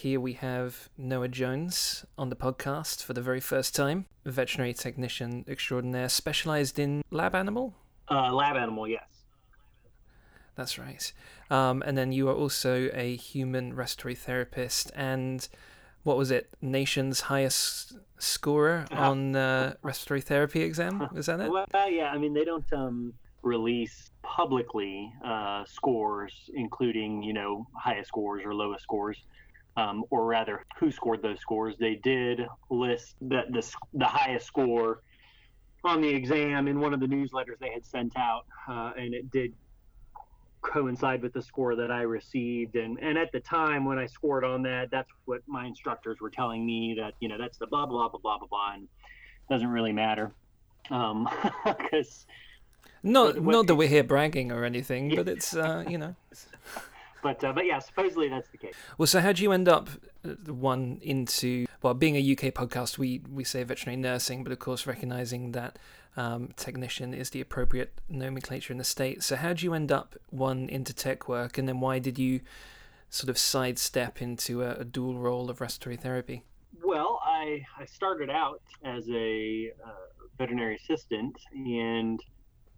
here we have Noah Jones on the podcast for the very first time, veterinary technician extraordinaire, specialized in lab animal. Uh, lab animal, yes. That's right. Um, and then you are also a human respiratory therapist and what was it? Nation's highest scorer uh-huh. on uh, respiratory therapy exam. Is that it? Well, yeah. I mean, they don't um, release publicly uh, scores, including you know highest scores or lowest scores, um, or rather who scored those scores. They did list that the the highest score on the exam in one of the newsletters they had sent out, uh, and it did coincide with the score that I received. And, and at the time when I scored on that, that's what my instructors were telling me that, you know, that's the blah, blah, blah, blah, blah, blah. And doesn't really matter. Um, cause not, what, not that we're here bragging or anything, yeah. but it's, uh, you know. but, uh, but yeah, supposedly that's the case. Well, so how do you end up uh, one into, well, being a UK podcast, we, we say veterinary nursing, but of course recognizing that um, technician is the appropriate nomenclature in the state. So how do you end up one into tech work, and then why did you sort of sidestep into a, a dual role of respiratory therapy? Well, I I started out as a uh, veterinary assistant and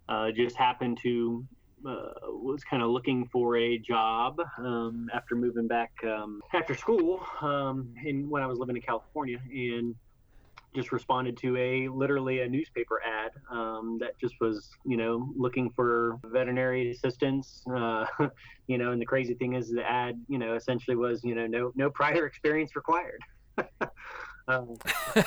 uh, just happened to uh, was kind of looking for a job um, after moving back um, after school um, in when I was living in California and just responded to a literally a newspaper ad um, that just was you know looking for veterinary assistance uh, you know and the crazy thing is the ad you know essentially was you know no no prior experience required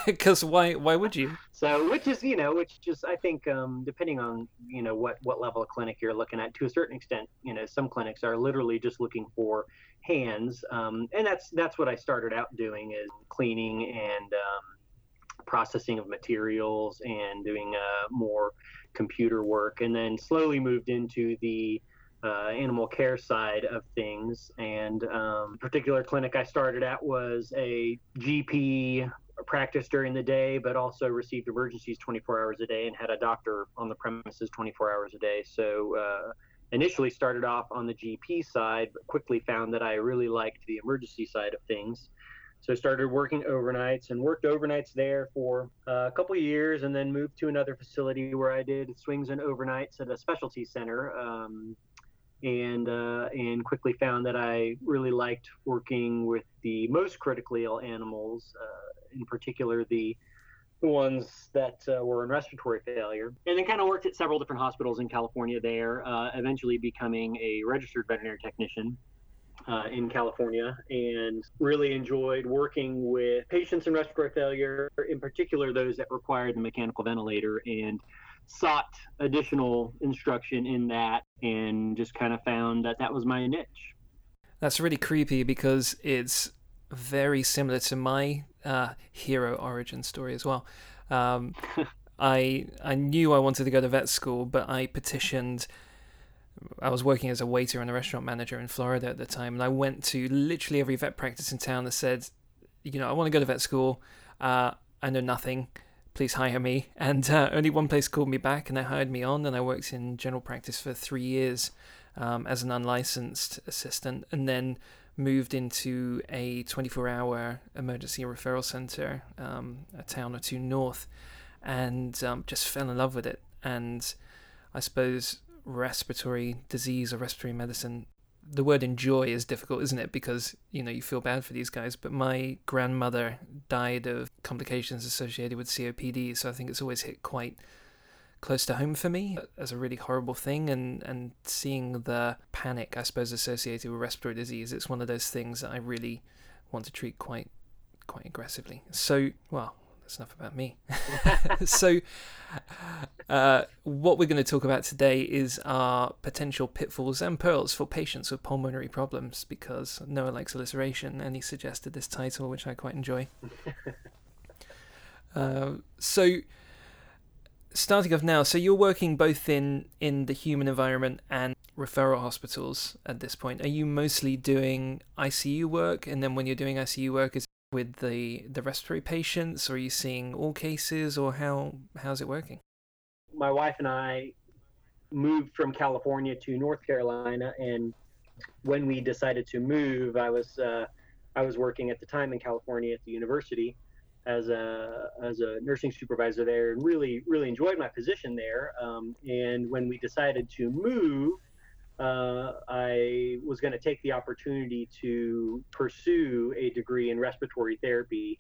because um, why why would you? So which is you know which is i think um, depending on you know what what level of clinic you're looking at to a certain extent you know some clinics are literally just looking for hands. Um, and that's that's what i started out doing is cleaning and um, processing of materials and doing uh, more computer work, and then slowly moved into the uh, animal care side of things. And um, particular clinic I started at was a GP practice during the day, but also received emergencies 24 hours a day and had a doctor on the premises 24 hours a day. So uh, initially started off on the GP side, but quickly found that I really liked the emergency side of things. So started working overnights and worked overnights there for uh, a couple years, and then moved to another facility where I did swings and overnights at a specialty center. Um, and uh, and quickly found that I really liked working with the most critically ill animals, uh, in particular the ones that uh, were in respiratory failure, and then kind of worked at several different hospitals in California there, uh, eventually becoming a registered veterinary technician uh, in California and really enjoyed working with patients in respiratory failure, in particular those that required the mechanical ventilator, and sought additional instruction in that and just kind of found that that was my niche. That's really creepy because it's very similar to my uh, hero origin story as well. Um, I I knew I wanted to go to vet school, but I petitioned I was working as a waiter and a restaurant manager in Florida at the time, and I went to literally every vet practice in town that said, you know, I want to go to vet school. Uh, I know nothing. Please hire me. And uh, only one place called me back, and they hired me on, and I worked in general practice for three years um, as an unlicensed assistant, and then moved into a 24-hour emergency referral center, um, a town or two north, and um, just fell in love with it. And I suppose respiratory disease or respiratory medicine, the word enjoy is difficult, isn't it? Because, you know, you feel bad for these guys. But my grandmother died of complications associated with COPD, so I think it's always hit quite close to home for me as a really horrible thing and and seeing the panic I suppose associated with respiratory disease it's one of those things that I really want to treat quite quite aggressively so well that's enough about me. so, uh, what we're going to talk about today is our potential pitfalls and pearls for patients with pulmonary problems because Noah likes alliteration and he suggested this title, which I quite enjoy. uh, so, starting off now, so you're working both in, in the human environment and referral hospitals at this point. Are you mostly doing ICU work? And then when you're doing ICU work, is with the the respiratory patients? Or are you seeing all cases, or how how's it working? My wife and I moved from California to North Carolina, and when we decided to move, I was uh, I was working at the time in California at the university as a as a nursing supervisor there, and really really enjoyed my position there. Um, and when we decided to move, uh, I was going to take the opportunity to pursue a degree in respiratory therapy.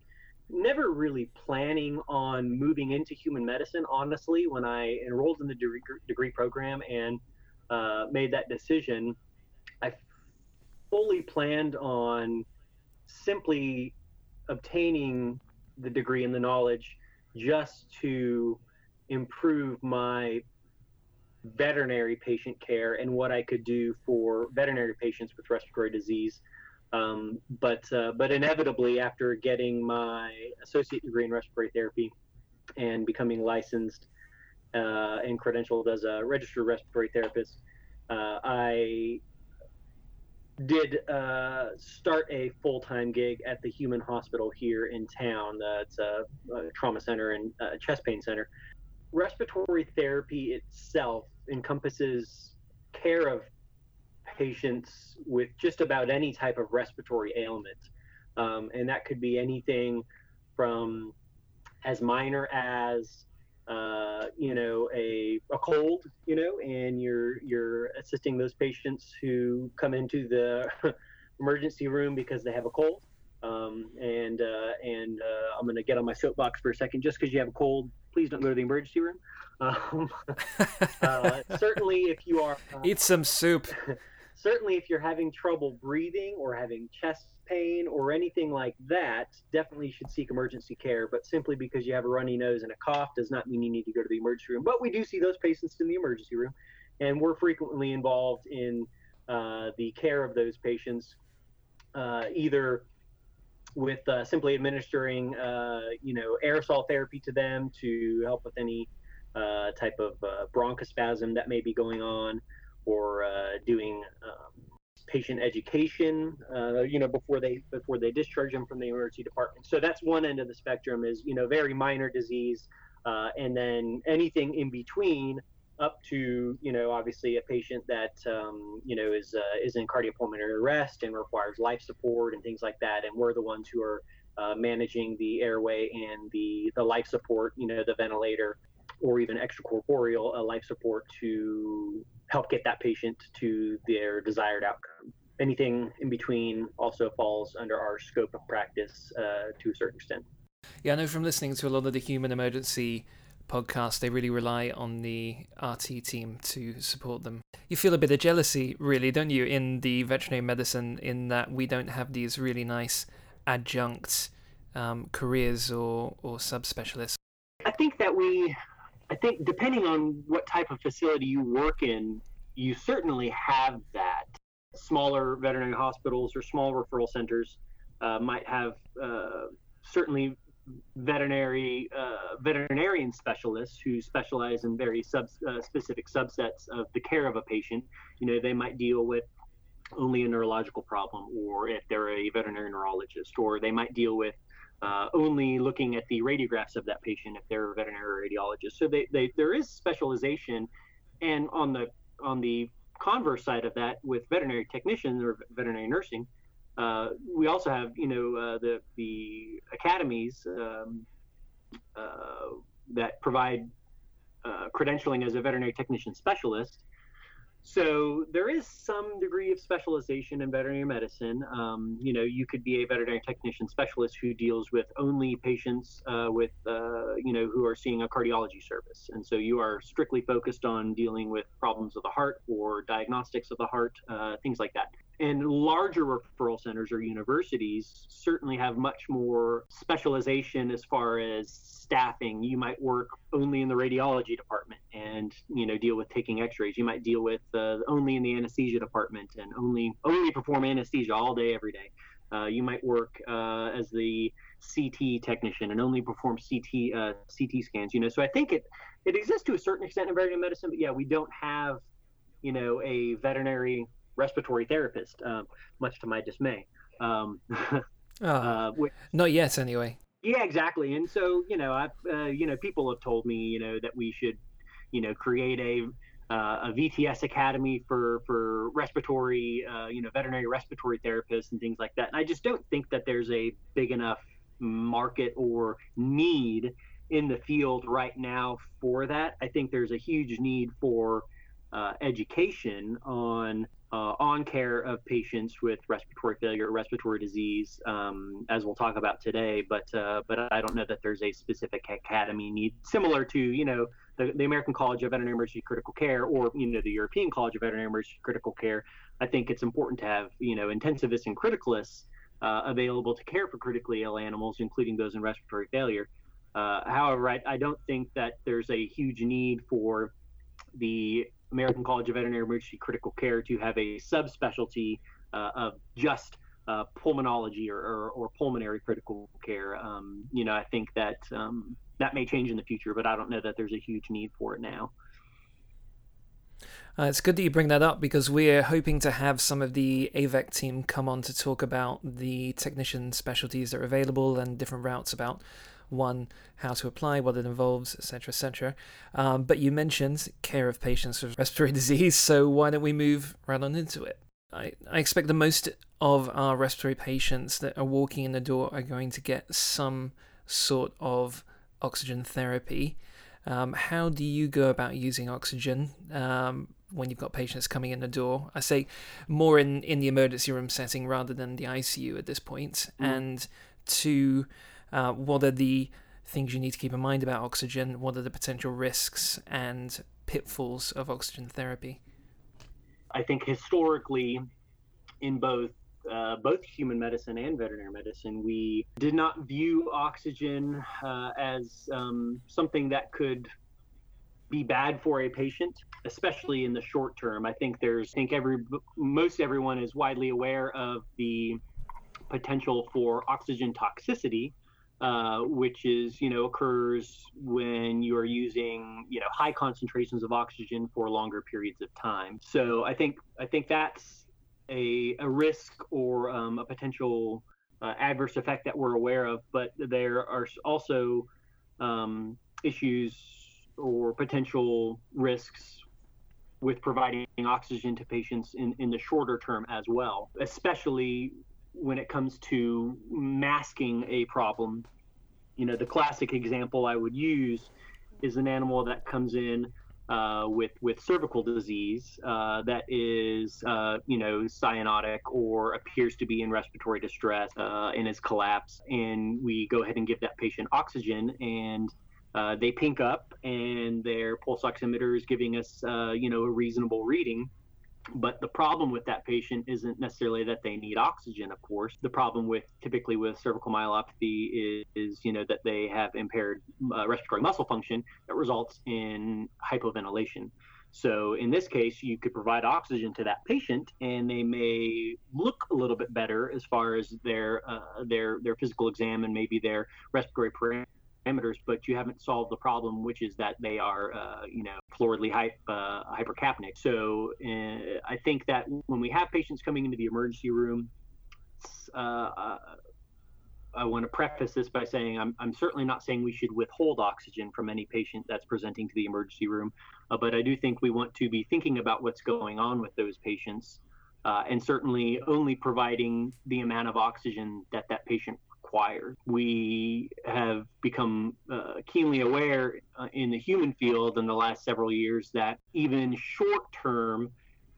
Never really planning on moving into human medicine, honestly, when I enrolled in the degree, degree program and uh, made that decision, I fully planned on simply obtaining the degree and the knowledge just to improve my veterinary patient care and what I could do for veterinary patients with respiratory disease. Um, but uh, but inevitably, after getting my associate degree in respiratory therapy and becoming licensed uh, and credentialed as a registered respiratory therapist, uh, I did uh, start a full time gig at the Human Hospital here in town. It's a, a, trauma center and a chest pain center. Respiratory therapy itself encompasses care of patients with just about any type of respiratory ailment. Um, and that could be anything from as minor as uh, you know a, a cold you know and you're you're assisting those patients who come into the emergency room because they have a cold. Um, and uh, and uh, I'm going to get on my soapbox for a second. Just because you have a cold please don't go to the emergency room um, uh, certainly if you are uh, eat some soup certainly if you're having trouble breathing or having chest pain or anything like that, definitely should seek emergency care. But simply because you have a runny nose and a cough does not mean you need to go to the emergency room. But we do see those patients in the emergency room, and we're frequently involved in uh, the care of those patients, uh, either with uh, simply administering, uh, you know, aerosol therapy to them to help with any uh, type of uh, bronchospasm that may be going on, or doing um, patient education, uh, you know, before they before they discharge them from the emergency department. So that's one end of the spectrum is you know very minor disease, uh, and then anything in between up to you know obviously a patient that um, you know is uh, is in cardiopulmonary arrest and requires life support and things like that, and we're the ones who are uh, managing the airway and the the life support, you know, the ventilator or even extracorporeal uh, life support to help get that patient to their desired outcome. Anything in between also falls under our scope of practice uh, to a certain extent. Yeah, I know from listening to a lot of the human emergency podcasts, they really rely on the RT team to support them. You feel a bit of jealousy, really, don't you, in the veterinary medicine, in that we don't have these really nice adjunct um, careers or, or subspecialists? I think that we I think depending on what type of facility you work in, you certainly have that. Smaller veterinary hospitals or small referral centers uh, might have uh, certainly veterinary uh, veterinarian specialists who specialize in very sub, uh, specific subsets of the care of a patient. You know, they might deal with only a neurological problem, or if they're a veterinary neurologist, or they might deal with uh, only looking at the radiographs of that patient if they're a veterinary radiologist. So they, they, there is specialization, and on the on the converse side of that, with veterinary technicians or veterinary nursing, uh, we also have you know uh, the the academies um, uh, that provide uh, credentialing as a veterinary technician specialist so there is some degree of specialization in veterinary medicine. Um, you know, you could be a veterinary technician specialist who deals with only patients uh, with, uh, you know, who are seeing a cardiology service, and so you are strictly focused on dealing with problems of the heart or diagnostics of the heart, uh, things like that. And larger referral centers or universities certainly have much more specialization as far as staffing. You might work only in the radiology department and you know deal with taking X-rays. You might deal with uh, only in the anesthesia department and only only perform anesthesia all day every day. Uh, you might work uh, as the CT technician and only perform CT uh, CT scans. You know, so I think it it exists to a certain extent in veterinary medicine, but yeah, we don't have you know a veterinary respiratory therapist, um, much to my dismay. Um, oh, uh, which, not yet, anyway. Yeah, exactly. And so, you know, I, uh, you know, people have told me, you know, that we should, you know, create a uh, a VTS academy for for respiratory, uh, you know, veterinary respiratory therapists and things like that. And I just don't think that there's a big enough market or need in the field right now for that. I think there's a huge need for uh, education on uh, on care of patients with respiratory failure, or respiratory disease, um, as we'll talk about today. But uh, but I don't know that there's a specific academy need similar to you know the, the American College of Veterinary Emergency Critical Care or you know the European College of Veterinary Emergency Critical Care. I think it's important to have you know intensivists and criticalists uh, available to care for critically ill animals, including those in respiratory failure. Uh, however, I, I don't think that there's a huge need for the American College of Veterinary Emergency Critical Care to have a subspecialty uh, of just uh, pulmonology or, or, or, pulmonary critical care. Um, you know, I think that um, that may change in the future, but I don't know that there's a huge need for it now. Uh, it's good that you bring that up because we're hoping to have some of the AVEC team come on to talk about the technician specialties that are available and different routes about one, how to apply, what it involves, etc., etc. Um, but you mentioned care of patients with respiratory disease, so why don't we move right on into it? I, I expect the most of our respiratory patients that are walking in the door are going to get some sort of oxygen therapy. Um, how do you go about using oxygen um, when you've got patients coming in the door? I say more in, in the emergency room setting rather than the ICU at this point. Mm. And to uh, what are the things you need to keep in mind about oxygen? What are the potential risks and pitfalls of oxygen therapy? I think historically, in both uh, both human medicine and veterinary medicine, we did not view oxygen uh, as um, something that could be bad for a patient, especially in the short term. I think there's, I think every, most everyone is widely aware of the potential for oxygen toxicity uh, which is you know occurs when you are using you know high concentrations of oxygen for longer periods of time. So I think I think that's a, a risk or um, a potential uh, adverse effect that we're aware of. But there are also um, issues or potential risks with providing oxygen to patients in, in the shorter term as well, especially when it comes to masking a problem. You know, the classic example I would use is an animal that comes in uh, with with cervical disease uh, that is, uh, you know, cyanotic or appears to be in respiratory distress uh, and is collapsed, and we go ahead and give that patient oxygen and uh, they pink up and their pulse oximeter is giving us, uh, you know, a reasonable reading. But the problem with that patient isn't necessarily that they need oxygen, of course. The problem with typically with cervical myelopathy is, is you know, that they have impaired uh, respiratory muscle function that results in hypoventilation. So in this case, you could provide oxygen to that patient, and they may look a little bit better as far as their uh, their their physical exam and maybe their respiratory parameters but you haven't solved the problem, which is that they are, uh, you know, floridly uh, hypercapnic. So uh, I think that when we have patients coming into the emergency room, uh, uh, I want to preface this by saying I'm, I'm certainly not saying we should withhold oxygen from any patient that's presenting to the emergency room, uh, but I do think we want to be thinking about what's going on with those patients. And certainly only providing the amount of oxygen that that patient required. We have become uh, keenly aware uh, in the human field in the last several years that even short term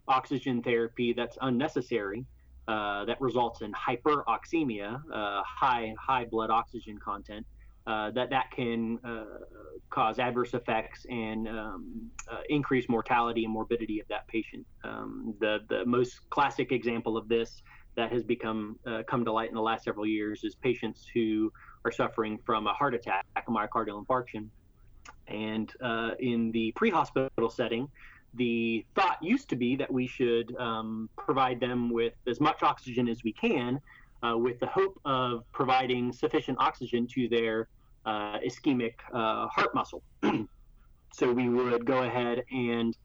oxygen therapy that's unnecessary. Uh, that results in hyperoxemia, uh, high high blood oxygen content, uh, that that can uh, cause adverse effects and um, uh, increase mortality and morbidity of that patient. Um, the the most classic example of this that has become uh, come to light in the last several years is patients who are suffering from a heart attack, a myocardial infarction, and uh, in the pre-hospital setting, the thought used to be that we should um, provide them with as much oxygen as we can, uh, with the hope of providing sufficient oxygen to their uh, ischemic uh, heart muscle. so we would go ahead and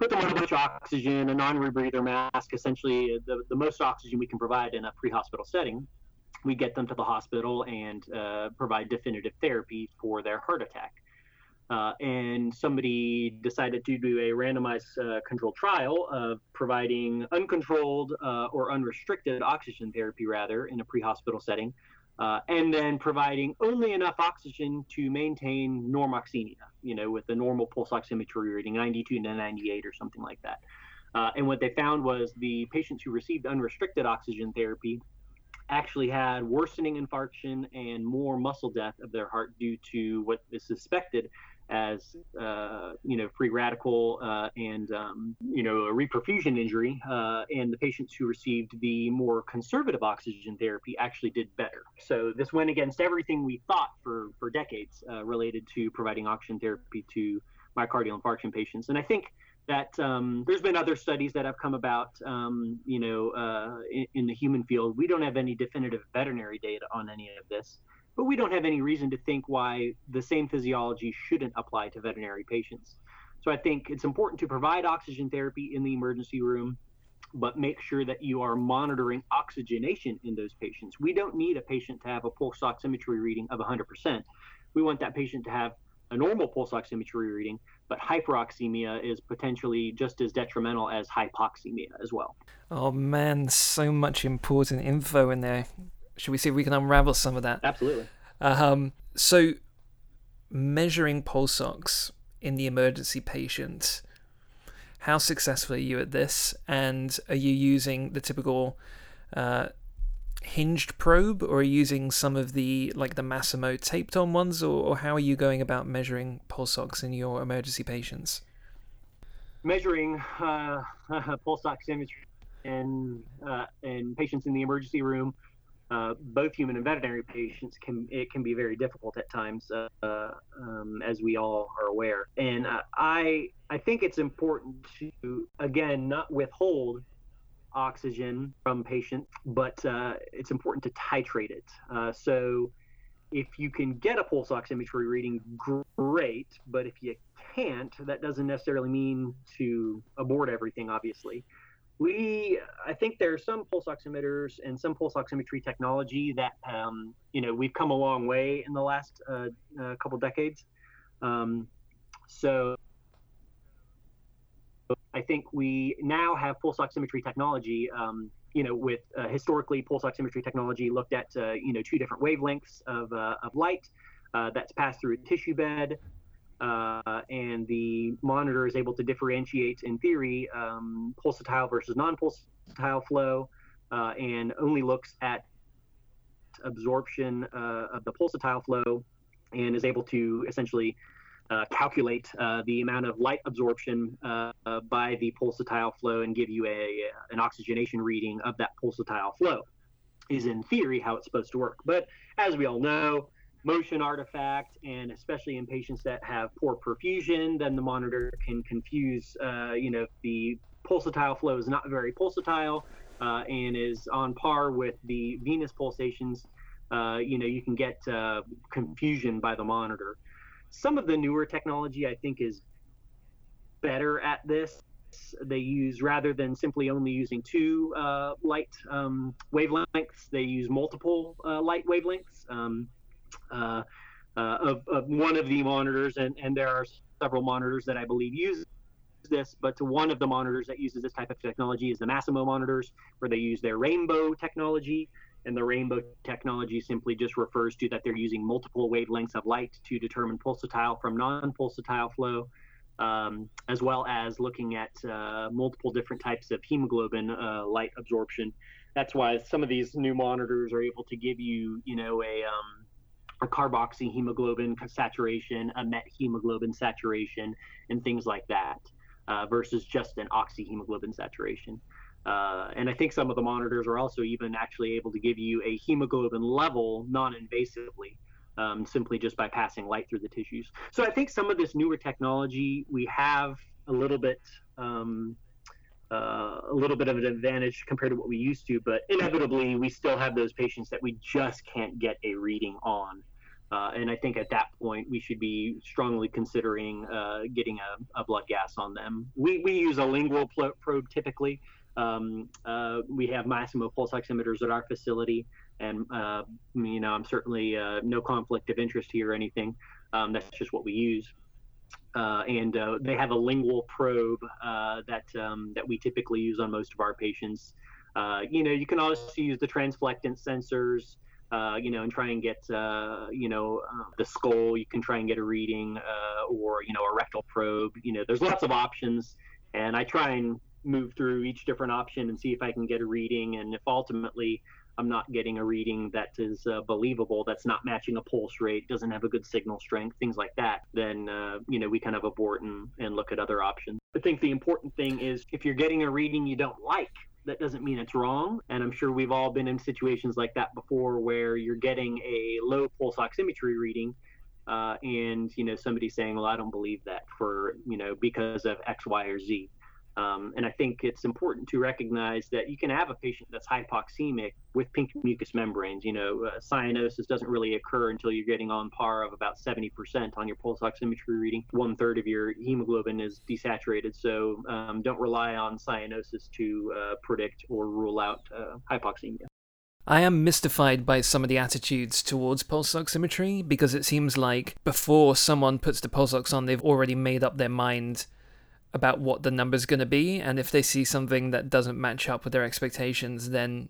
put them on a bunch of oxygen, a non-rebreather mask, essentially the, the most oxygen we can provide in a pre-hospital setting. We get them to the hospital and uh, provide definitive therapy for their heart attack. Uh, and somebody decided to do a randomized uh, controlled trial of providing uncontrolled uh, or unrestricted oxygen therapy, rather, in a pre hospital setting, uh, and then providing only enough oxygen to maintain normoxemia, you know, with the normal pulse oximetry reading, 92 to 98 or something like that. Uh, and what they found was the patients who received unrestricted oxygen therapy actually had worsening infarction and more muscle death of their heart due to what is suspected as uh, you know free radical uh, and um, you know a reperfusion injury, uh, and the patients who received the more conservative oxygen therapy actually did better. So this went against everything we thought for for decades uh, related to providing oxygen therapy to myocardial infarction patients, and I think that um, there's been other studies that have come about, um, you know, uh, in, in, the human field. We don't have any definitive veterinary data on any of this, but we don't have any reason to think why the same physiology shouldn't apply to veterinary patients. So I think it's important to provide oxygen therapy in the emergency room, but make sure that you are monitoring oxygenation in those patients. We don't need a patient to have a pulse oximetry reading of 100%. We want that patient to have a normal pulse oximetry reading, but hyperoxemia is potentially just as detrimental as hypoxemia as well. Oh man, so much important info in there. Should we see if we can unravel some of that? Absolutely. Um, so, measuring pulse ox in the emergency patient, how successful are you at this? And are you using the typical uh, hinged probe or are you using some of the like the Masimo taped on ones or, or how are you going about measuring pulse ox in your emergency patients? Measuring uh, pulse oximetry in, uh, in patients in the emergency room, uh, both human and veterinary patients can it can be very difficult at times, uh, um, as we all are aware. And uh, I I think it's important to again not withhold oxygen from patient, but uh, it's important to titrate it. Uh, so if you can get a pulse oximetry reading, great. But if you can't, that doesn't necessarily mean to abort everything, obviously. We, I think there are some pulse oximeters and some pulse oximetry technology that, um, you know, we've come a long way in the last uh, uh couple decades. Um, so I think we now have pulse oximetry technology. Um, you know, with uh, historically pulse oximetry technology looked at uh, you know two different wavelengths of, uh, of light uh, that's passed through a tissue bed, uh, and the monitor is able to differentiate in theory um, pulsatile versus non-pulsatile flow, uh, and only looks at absorption of the pulsatile flow, and is able to essentially uh, calculate uh, the amount of light absorption uh, by the pulsatile flow and give you a an oxygenation reading of that pulsatile flow. Is in theory how it's supposed to work. But as we all know motion artifact and especially in patients that have poor perfusion then the monitor can confuse uh, you know the pulsatile flow is not very pulsatile uh, and is on par with the venous pulsations. Uh, you know you can get confusion by the monitor. Some of the newer technology, I think, is better at this. They use rather than simply only using two uh, light um, wavelengths, they use multiple uh, light wavelengths. Um, uh, uh, of, of, one of the monitors, and, and there are several monitors that I believe use this, but to one of the monitors that uses this type of technology is the Masimo monitors, where they use their rainbow technology, and the rainbow technology simply just refers to that they're using multiple wavelengths of light to determine pulsatile from non-pulsatile flow, um, as well as looking at uh, multiple different types of hemoglobin uh, light absorption. That's why some of these new monitors are able to give you, you know, a um, a carboxy hemoglobin saturation, a met hemoglobin saturation, and things like that, uh, versus just an oxyhemoglobin saturation. Uh, and I think some of the monitors are also even actually able to give you a hemoglobin level non-invasively, um, simply just by passing light through the tissues. So I think some of this newer technology we have a little bit. Um, uh, a little bit of an advantage compared to what we used to, but inevitably we still have those patients that we just can't get a reading on. Uh, and I think at that point we should be strongly considering uh, getting a, a, blood gas on them. We, we use a lingual probe typically, um, uh, we have Masimo pulse oximeters at our facility, and uh, you know I'm certainly uh, no conflict of interest here or anything. Um, that's just what we use. uh, and they have a lingual probe that um, that we typically use on most of our patients. You know, you can also use the transflectance sensors. Uh, you know, and try and get, uh, you know, the skull. You can try and get a reading, or you know, a rectal probe. You know, there's lots of options, and I try and move through each different option and see if I can get a reading. And if ultimately I'm not getting a reading that is uh, believable, that's not matching a pulse rate, doesn't have a good signal strength, things like that, then, uh, you know, we kind of abort and, and look at other options. I think the important thing is if you're getting a reading you don't like, that doesn't mean it's wrong. And I'm sure we've all been in situations like that before where you're getting a low pulse oximetry reading. Uh, and you know somebody saying, "Well, I don't believe that for you know because of X, Y, or Z." Um, and I think it's important to recognize that you can have a patient that's hypoxemic with pink mucous membranes. You know, uh, cyanosis doesn't really occur until you're getting on par of about 70% on your pulse oximetry reading. One third of your hemoglobin is desaturated. So um, don't rely on cyanosis to uh, predict or rule out uh, hypoxemia. I am mystified by some of the attitudes towards pulse oximetry because it seems like before someone puts the pulse ox on, they've already made up their mind about what the number's going to be and if they see something that doesn't match up with their expectations then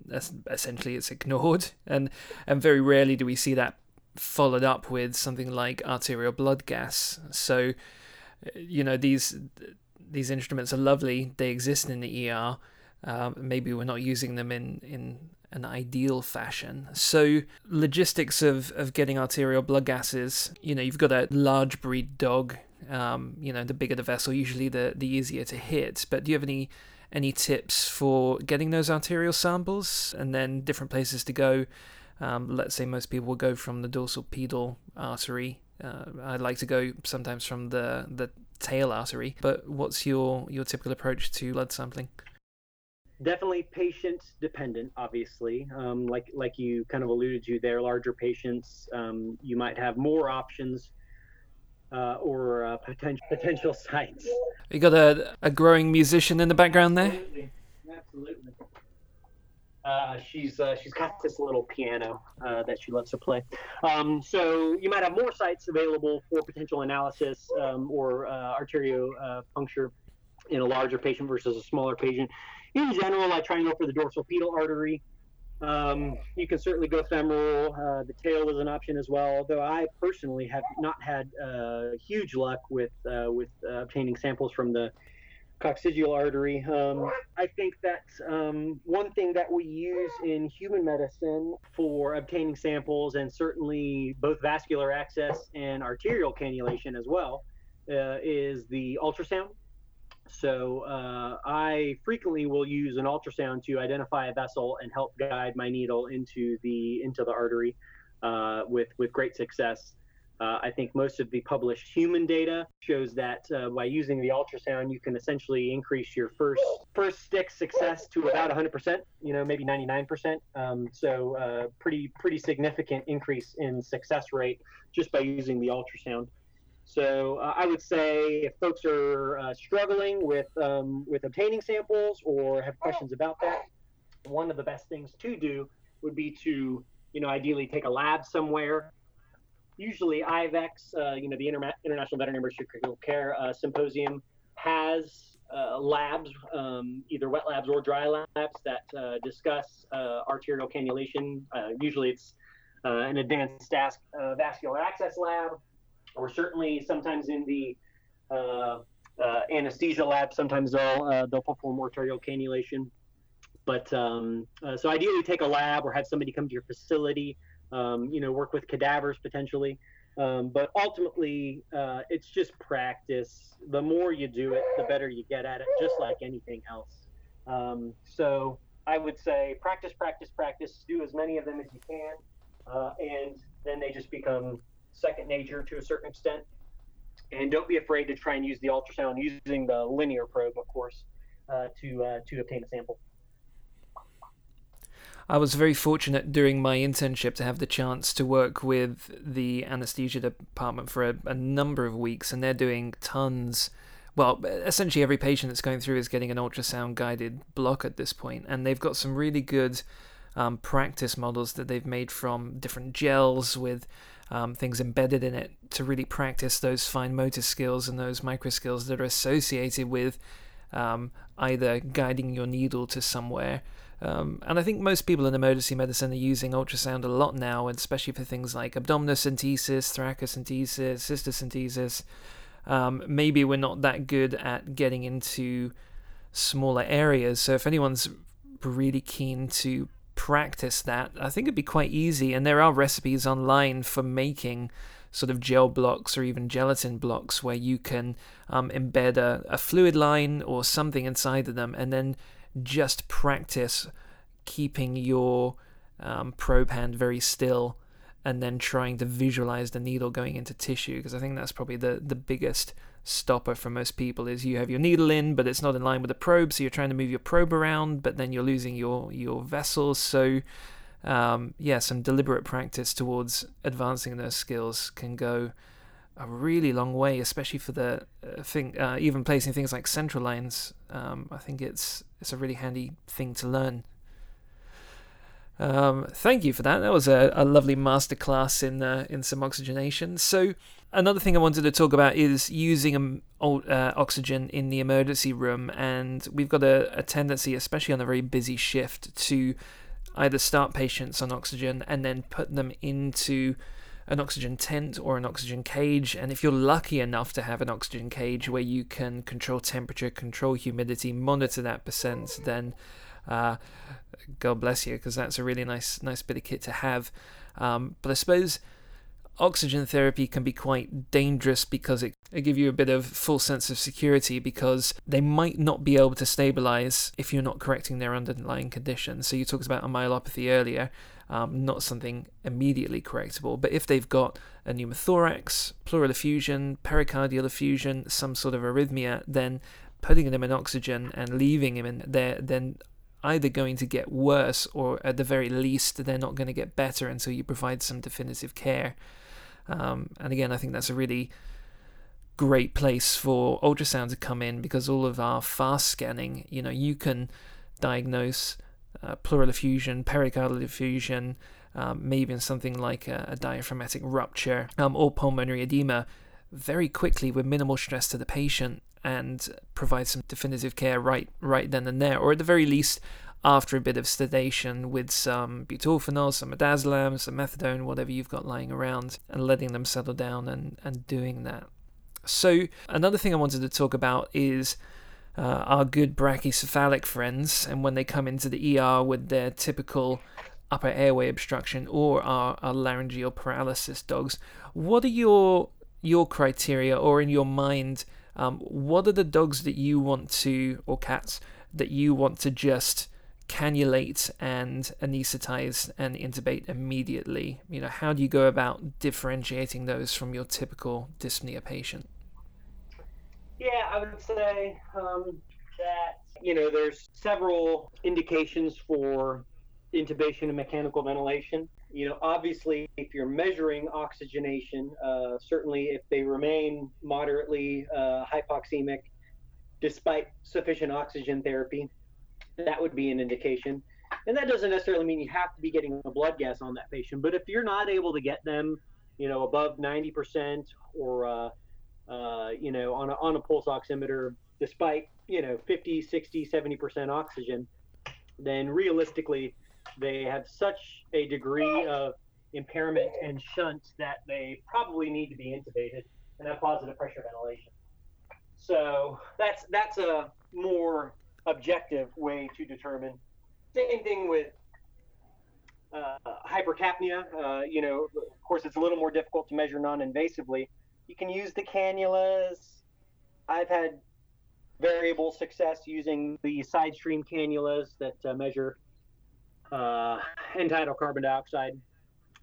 essentially it's ignored. And and very rarely do we see that followed up with something like arterial blood gas. So you know these these instruments are lovely. They exist in the ER um, maybe we're not using them in in an ideal fashion. So logistics of, of getting arterial blood gases, you know, you've got a large breed dog um, you know, the bigger the vessel, usually the the easier to hit. But do you have any any tips for getting those arterial samples and then different places to go? Um, let's say most people will go from the dorsal pedal artery. Uh, I like to go sometimes from the the tail artery. But what's your your typical approach to blood sampling? Definitely patient dependent, obviously. Um, like like you kind of alluded to there, larger patients, um, you might have more options uh, or uh, potential potential sites. You got a, a growing musician in the background there. Absolutely, absolutely. Uh, she's uh, she's got this little piano uh, that she loves to play. Um, so you might have more sites available for potential analysis um, or uh, arterio puncture in a larger patient versus a smaller patient. In general, I try and go for the dorsal pedal artery. Um, you can certainly go femoral. Uh, the tail is an option as well. Although I personally have not had uh, huge luck with uh, with uh, obtaining samples from the coccygeal artery. Um, I think that um, one thing that we use in human medicine for obtaining samples, and certainly both vascular access and arterial cannulation as well, uh, is the ultrasound. So uh, I frequently will use an ultrasound to identify a vessel and help guide my needle into the into the artery uh, with with great success. Uh, I think most of the published human data shows that uh, by using the ultrasound, you can essentially increase your first first stick success to about 100%. You know, maybe 99%. Um, so uh, pretty pretty significant increase in success rate just by using the ultrasound. So uh, I would say if folks are uh, struggling with um, with obtaining samples or have questions about that, one of the best things to do would be to you know ideally take a lab somewhere. Usually IVECCS, uh, you know the Inter- International Veterinary Critical Care uh, Symposium has uh, labs, um, either wet labs or dry labs that uh, discuss arterial cannulation. usually it's an advanced vascular access lab or certainly sometimes in the uh, uh, anesthesia lab, sometimes they'll uh, they'll perform arterial cannulation. But um, uh, so ideally, take a lab or have somebody come to your facility. Um, you know, work with cadavers potentially. Um, but ultimately, uh, it's just practice. The more you do it, the better you get at it, just like anything else. Um, so I would say practice, practice, practice. Do as many of them as you can, uh, and then they just become second nature to a certain extent. And don't be afraid to try and use the ultrasound using the linear probe, of course, uh, to uh, to obtain a sample. I was very fortunate during my internship to have the chance to work with the anesthesia department for a, a number of weeks, and they're doing tons well, essentially every patient that's going through is getting an ultrasound guided block at this point, and they've got some really good um, practice models that they've made from different gels with um, things embedded in it to really practice those fine motor skills and those micro skills that are associated with um, either guiding your needle to somewhere. Um, and I think most people in emergency medicine are using ultrasound a lot now, especially for things like abdominocentesis, thoracocentesis, cystocentesis. Um, maybe we're not that good at getting into smaller areas. So if anyone's really keen to practice that, I think it'd be quite easy. And there are recipes online for making sort of gel blocks or even gelatin blocks where you can um, embed a, a fluid line or something inside of them and then just practice keeping your um, probe hand very still and then trying to visualize the needle going into tissue because I think that's probably the, the biggest stopper for most people is you have your needle in but it's not in line with the probe so you're trying to move your probe around but then you're losing your your vessels so um, yeah some deliberate practice towards advancing those skills can go a really long way especially for the uh, thing uh, even placing things like central lines um, I think it's it's a really handy thing to learn um, thank you for that. That was a, a lovely masterclass in uh, in some oxygenation. So another thing I wanted to talk about is using um, uh, oxygen in the emergency room, and we've got a, a tendency, especially on a very busy shift, to either start patients on oxygen and then put them into an oxygen tent or an oxygen cage. And if you're lucky enough to have an oxygen cage where you can control temperature, control humidity, monitor that percent, then uh, God bless you, because that's a really nice nice bit of kit to have. Um, but I suppose oxygen therapy can be quite dangerous because it, it gives you a bit of full sense of security because they might not be able to stabilize if you're not correcting their underlying condition. So you talked about a myelopathy earlier, um, not something immediately correctable, but if they've got a pneumothorax, pleural effusion, pericardial effusion, some sort of arrhythmia, then putting them in oxygen and leaving him in there, then either going to get worse or at the very least they're not going to get better until you provide some definitive care. Um, and again, I think that's a really great place for ultrasound to come in because all of our fast scanning, you know, you can diagnose uh, pleural effusion, pericardial effusion, um, maybe in something like a, a diaphragmatic rupture um, or pulmonary edema very quickly with minimal stress to the patient and provide some definitive care right right then and there, or at the very least after a bit of sedation with some butorphanol, some midazolam, some methadone, whatever you've got lying around, and letting them settle down and, and doing that. So another thing I wanted to talk about is uh, our good brachycephalic friends, and when they come into the ER with their typical upper airway obstruction or our, our laryngeal paralysis dogs, what are your your criteria or in your mind? Um, what are the dogs that you want to, or cats, that you want to just cannulate and anesthetize and intubate immediately? You know, how do you go about differentiating those from your typical dyspnea patient? Yeah, I would say um, that, you know, there's several indications for intubation and mechanical ventilation you know, obviously, if you're measuring oxygenation, uh, certainly if they remain moderately uh, hypoxemic despite sufficient oxygen therapy, that would be an indication. And that doesn't necessarily mean you have to be getting a blood gas on that patient. But if you're not able to get them, you know, above 90% or, uh, uh, you know, on a, on a pulse oximeter, despite, you know, 50, 60, 70% oxygen, then realistically, they have such a degree of impairment and shunt that they probably need to be intubated and have positive pressure ventilation. So that's that's a more objective way to determine. Same thing with uh, hypercapnia. Uh, you know, of course, it's a little more difficult to measure non-invasively. You can use the cannulas. I've had variable success using the side stream cannulas that uh, measure uh, end-tidal carbon dioxide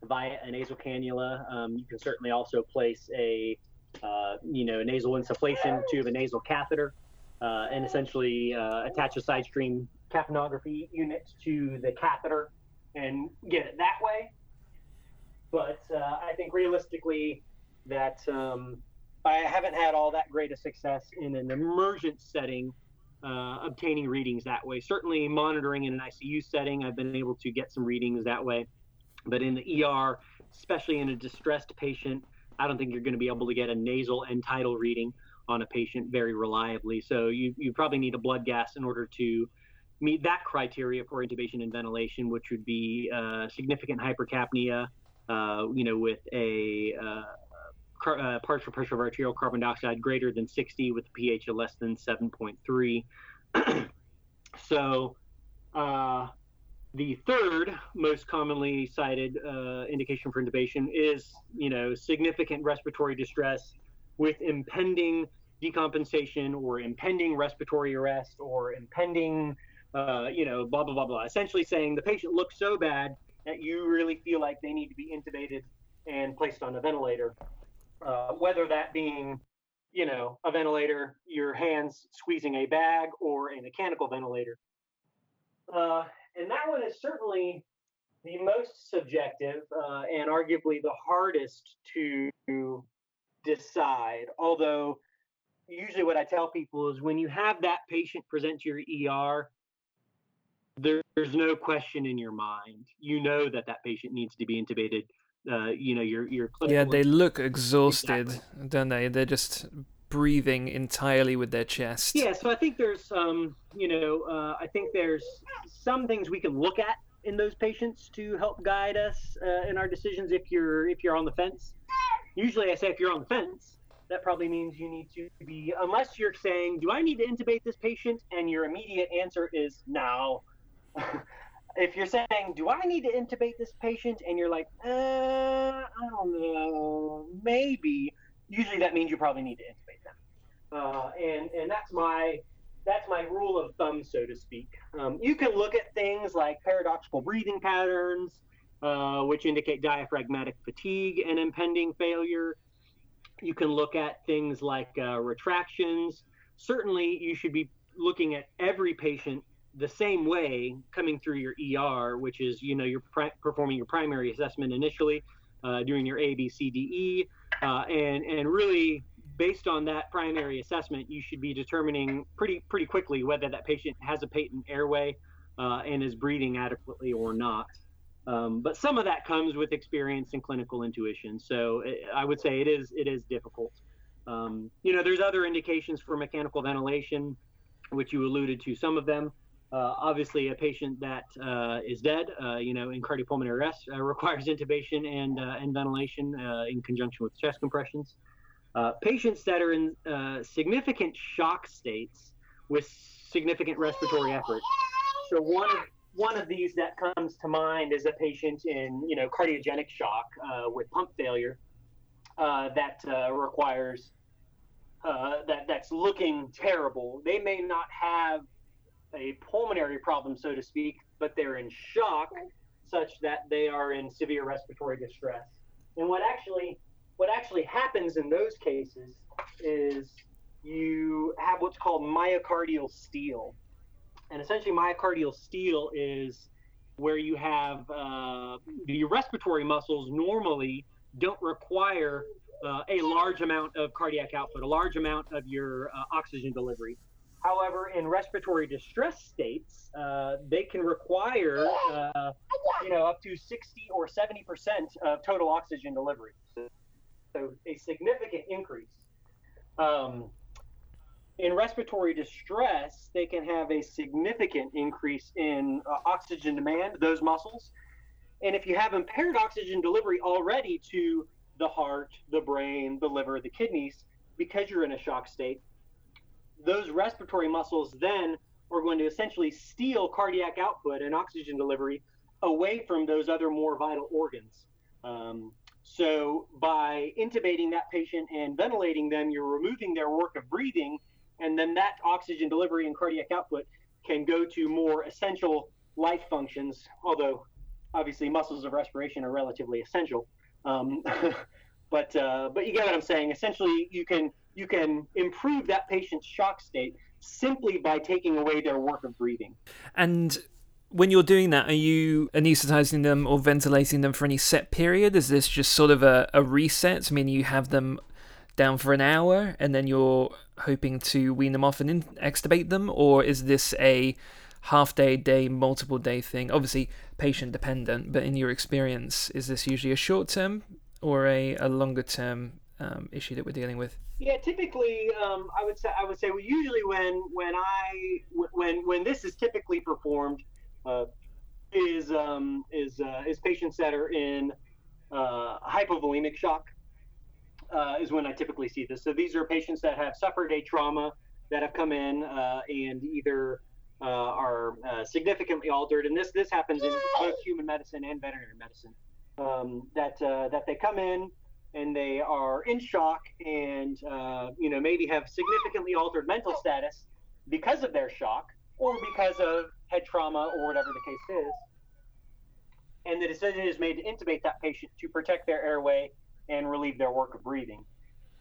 via a nasal cannula. Um, you can certainly also place a uh, you know nasal insufflation tube, a nasal catheter, uh, and essentially uh, attach a side stream capnography unit to the catheter and get it that way. But uh, I think realistically that um, I haven't had all that great a success in an emergent setting uh, obtaining readings that way. Certainly, monitoring in an ICU setting, I've been able to get some readings that way. But in the ER, especially in a distressed patient. I don't think you're going to be able to get a nasal end-tidal reading on a patient very reliably. So you, you probably need a blood gas in order to meet that criteria for intubation and ventilation, which would be uh, significant hypercapnia, uh, you know, with a uh, car, uh, partial pressure of arterial carbon dioxide greater than 60 with a pH of less than 7.3. so uh, the third most commonly cited uh, indication for intubation is, you know, significant respiratory distress with impending decompensation or impending respiratory arrest or impending, uh, you know, blah, blah, blah, blah. Essentially saying the patient looks so bad that you really feel like they need to be intubated and placed on a ventilator. Uh, whether that being, you know, a ventilator, your hands squeezing a bag, or a mechanical ventilator. Uh, and that one is certainly the most subjective uh, and arguably the hardest to decide. Although, usually what I tell people is when you have that patient present to your ER, there, there's no question in your mind. You know that that patient needs to be intubated. Uh, you know, your your yeah, they look exhausted, exactly. don't they? They're just breathing entirely with their chest. Yeah, so I think there's um, you know, uh, I think there's some things we can look at in those patients to help guide us uh, in our decisions if you're if you're on the fence. Usually I say if you're on the fence, that probably means you need to be unless you're saying, "Do I need to intubate this patient?" and your immediate answer is no. if you're saying, "Do I need to intubate this patient?" and you're like, uh, "I don't know, maybe," usually that means you probably need to intubate them. Uh, and and that's my that's my rule of thumb, so to speak. Um, you can look at things like paradoxical breathing patterns, uh, which indicate diaphragmatic fatigue and impending failure. You can look at things like uh, retractions. Certainly, you should be looking at every patient the same way coming through your ER, which is you know you're pri- performing your primary assessment initially, uh, doing your A, B, C, D, E, uh, and and really based on that primary assessment, you should be determining pretty pretty quickly whether that patient has a patent airway uh, and is breathing adequately or not. Um, but some of that comes with experience and clinical intuition. So it, I would say it is it is difficult. Um, you know, there's other indications for mechanical ventilation, which you alluded to some of them. Uh, obviously, a patient that uh, is dead, uh, you know, in cardiopulmonary arrest uh, requires intubation and uh, and ventilation uh, in conjunction with chest compressions. patients that are in significant shock states with significant respiratory effort. So one of one of these that comes to mind is a patient in you know cardiogenic shock uh, with pump failure uh, that uh, requires that that's looking terrible. They may not have a pulmonary problem, so to speak, but they're in shock such that they are in severe respiratory distress. And what actually what actually happens in those cases is you have what's called myocardial steal. And essentially, myocardial steal is where you have uh, the respiratory muscles normally don't require uh, a large amount of cardiac output, a large amount of your uh, oxygen delivery. However, in respiratory distress states, uh, they can require, uh, you know, up to 60 or 70 percent of total oxygen delivery. So a significant increase. Um, in respiratory distress, they can have a significant increase in uh, oxygen demand, those muscles. And if you have impaired oxygen delivery already to the heart, the brain, the liver, the kidneys, because you're in a shock state, those respiratory muscles then are going to essentially steal cardiac output and oxygen delivery away from those other more vital organs. Um, so by intubating that patient and ventilating them, you're removing their work of breathing, and then that oxygen delivery and cardiac output can go to more essential life functions. Although, obviously, muscles of respiration are relatively essential. Um, but uh, but you get what I'm saying. Essentially, you can you can improve that patient's shock state simply by taking away their work of breathing. And when you're doing that, are you anesthetizing them or ventilating them for any set period? Is this just sort of a, a reset? I mean, you have them down for an hour and then you're hoping to wean them off and in- extubate them? Or is this a half day, day, multiple day thing? Obviously, patient dependent, but in your experience, is this usually a short term or a, a longer term um, issue that we're dealing with? Yeah, typically, um, I would say I would say well, usually when when I when when this is typically performed uh, is um, is uh, is patients that are in uh, hypovolemic shock uh, is when I typically see this. So these are patients that have suffered a trauma that have come in uh, and either uh, are significantly altered, and this this happens in both human medicine and veterinary medicine. Um, that that they come in and they are in shock and uh, you know maybe have significantly altered mental status because of their shock or because of head trauma or whatever the case is and the decision is made to intubate that patient to protect their airway and relieve their work of breathing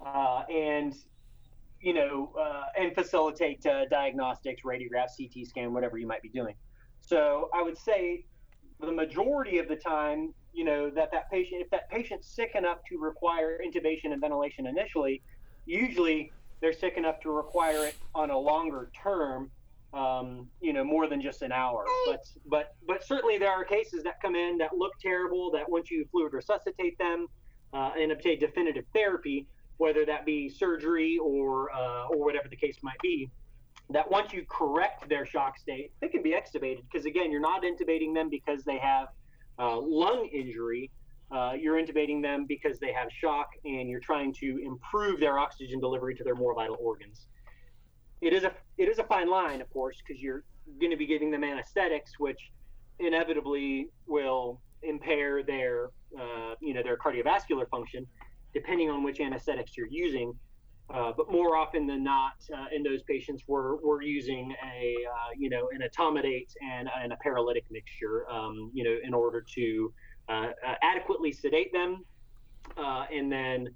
uh, and you know uh, and facilitate uh, diagnostics radiograph ct scan whatever you might be doing. So i would say the majority of the time you know that that patient if that patient's sick enough to require intubation and ventilation initially usually they're sick enough to require it on a longer term um, you know more than just an hour. But but but certainly there are cases that come in that look terrible that once you fluid resuscitate them uh, and obtain definitive therapy whether that be surgery or uh, or whatever the case might be that once you correct their shock state they can be extubated because again you're not intubating them because they have uh, lung injury, uh, you're intubating them because they have shock and you're trying to improve their oxygen delivery to their more vital organs. It is a it is a fine line, of course, because you're going to be giving them anesthetics, which inevitably will impair their uh, you know their cardiovascular function, depending on which anesthetics you're using. Uh, but more often than not, uh, in those patients, we're, we're using a uh, you know an etomidate and, and a paralytic mixture, um, you know, in order to uh, uh, adequately sedate them and then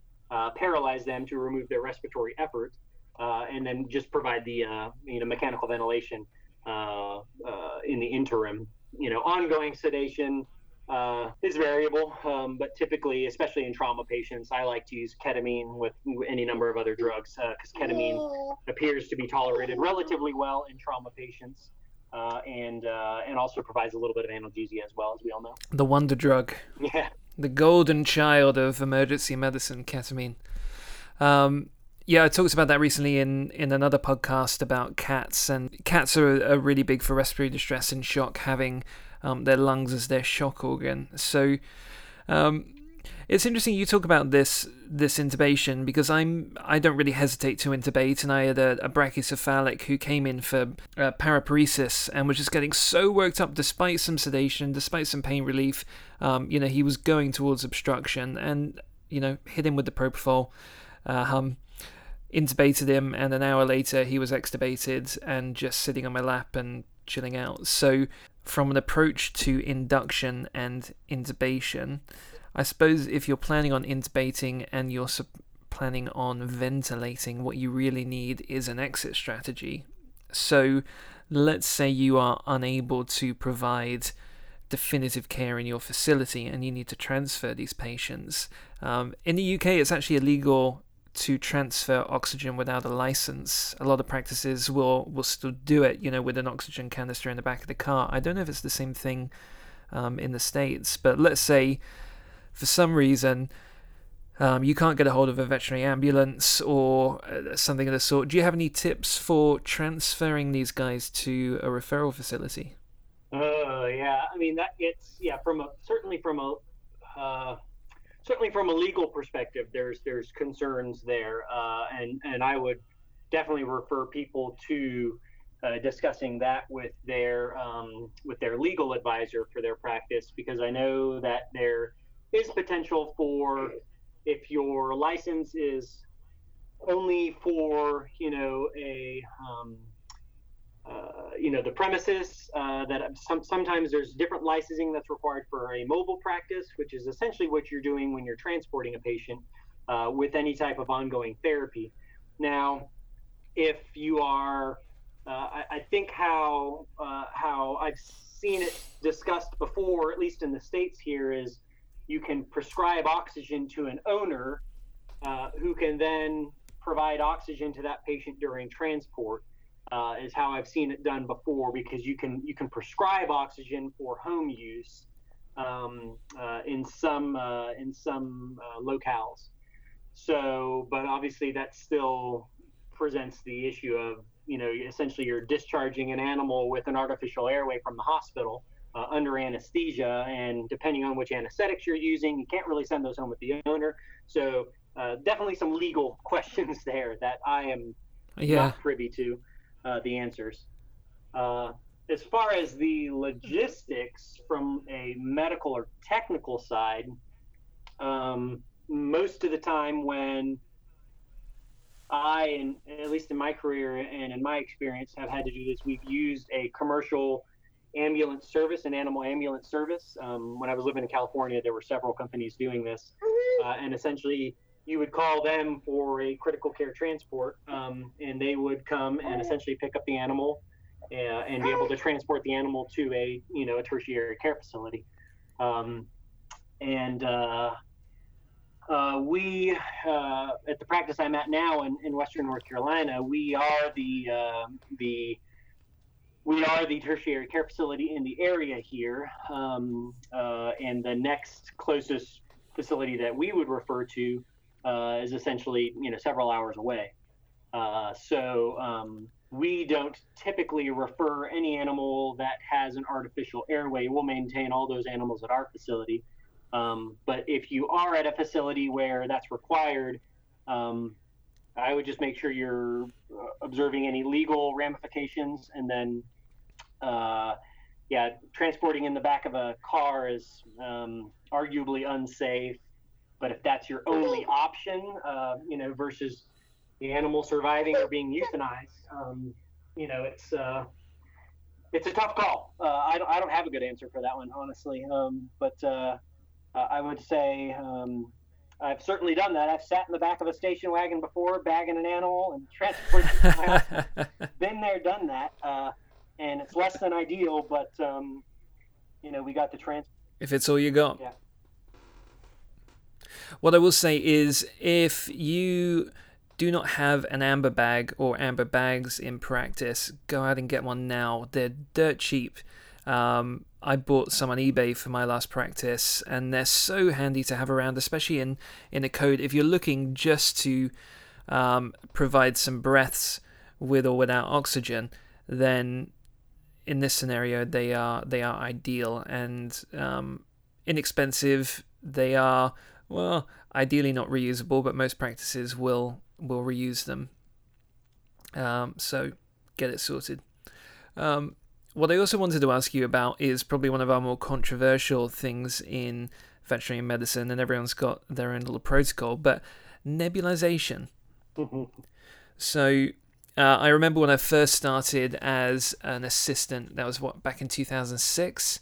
paralyze them to remove their respiratory effort, and then just provide the you know mechanical ventilation in the interim. You know, ongoing sedation uh, is variable, um, but typically, especially in trauma patients, I like to use ketamine with any number of other drugs because uh, ketamine appears to be tolerated relatively well in trauma patients. Uh, and uh, and also provides a little bit of analgesia as well, as we all know. The wonder drug. Yeah. The golden child of emergency medicine, ketamine. Um, yeah, I talked about that recently in, in another podcast about cats, and cats are, are really big for respiratory distress and shock, having um, their lungs as their shock organ. So um, it's interesting you talk about this this intubation because I'm I don't really hesitate to intubate, and I had a, a brachycephalic who came in for uh, paraparesis and was just getting so worked up despite some sedation, despite some pain relief. Um, you know, he was going towards obstruction, and you know, hit him with the propofol. Uh, um, intubated him, and an hour later he was extubated and just sitting on my lap and chilling out. So from an approach to induction and intubation, I suppose if you're planning on intubating and you're planning on ventilating, what you really need is an exit strategy. So, let's say you are unable to provide definitive care in your facility and you need to transfer these patients. Um, in the UK, it's actually illegal to transfer oxygen without a license. A lot of practices will will still do it, you know, with an oxygen canister in the back of the car. I don't know if it's the same thing um, in the states, but let's say for some reason um, you can't get a hold of a veterinary ambulance or uh, something of the sort. Do you have any tips for transferring these guys to a referral facility? Oh uh, yeah, I mean that it's yeah from a certainly from a uh, certainly from a legal perspective, there's there's concerns there, uh, and and I would definitely refer people to uh, discussing that with their um, with their legal advisor for their practice because I know that there is potential for if your license is only for you know a um, uh, you know the premises uh, that some, sometimes there's different licensing that's required for a mobile practice which is essentially what you're doing when you're transporting a patient uh, with any type of ongoing therapy. Now if you are uh, I, I, think how uh, how I've seen it discussed before at least in the states here is you can prescribe oxygen to an owner who can then provide oxygen to that patient during transport uh, is how I've seen it done before because you can you can prescribe oxygen for home use um, uh, in some uh, in some uh, locales. So, but obviously that still presents the issue of you know essentially you're discharging an animal with an artificial airway from the hospital uh, under anesthesia, and depending on which anesthetics you're using, you can't really send those home with the owner. So uh, definitely some legal questions there that I am yeah. not privy to uh, the answers. Uh, as far as the logistics from a medical or technical side, um, most of the time when I, and at least in my career and in my experience, have had to do this, we've used a commercial ambulance service and animal ambulance service. Um, when I was living in California, there were several companies doing this, uh, and essentially you would call them for a critical care transport, um, and they would come and essentially pick up the animal uh, and be able to transport the animal to a you know a tertiary care facility. Um, and uh, uh, we uh, at the practice I'm at now in, in Western North Carolina, we are the uh, the we are the tertiary care facility in the area here, um, uh, and the next closest facility that we would refer to uh, is essentially you know several hours away. Uh, so um, we don't typically refer any animal that has an artificial airway. We'll maintain all those animals at our facility. Um, but if you are at a facility where that's required, um, I would just make sure you're uh, observing any legal ramifications and then, uh, yeah, transporting in the back of a car is um, arguably unsafe. But if that's your only option, uh, you know, versus the animal surviving or being euthanized, um, you know, it's uh, it's a tough call. Uh, I, don't, I don't have a good answer for that one, honestly. Um, but uh, I would say um, I've certainly done that. I've sat in the back of a station wagon before, bagging an animal and transporting it. Been there, done that, uh, and it's less than ideal, but um, you know, we got the trans. If it's all you got. Yeah. What I will say is, if you do not have an Ambu bag or Ambu bags in practice, go out and get one now. They're dirt cheap. Um, I bought some on eBay for my last practice, and they're so handy to have around, especially in in a code. If you're looking just to um, provide some breaths with or without oxygen, then in this scenario they are they are ideal and um, inexpensive. They are well, ideally not reusable, but most practices will will reuse them. Um, so get it sorted. Um, what I also wanted to ask you about is probably one of our more controversial things in veterinary medicine, and everyone's got their own little protocol, but nebulization. So uh, I remember when I first started as an assistant, that was what, back in 2006,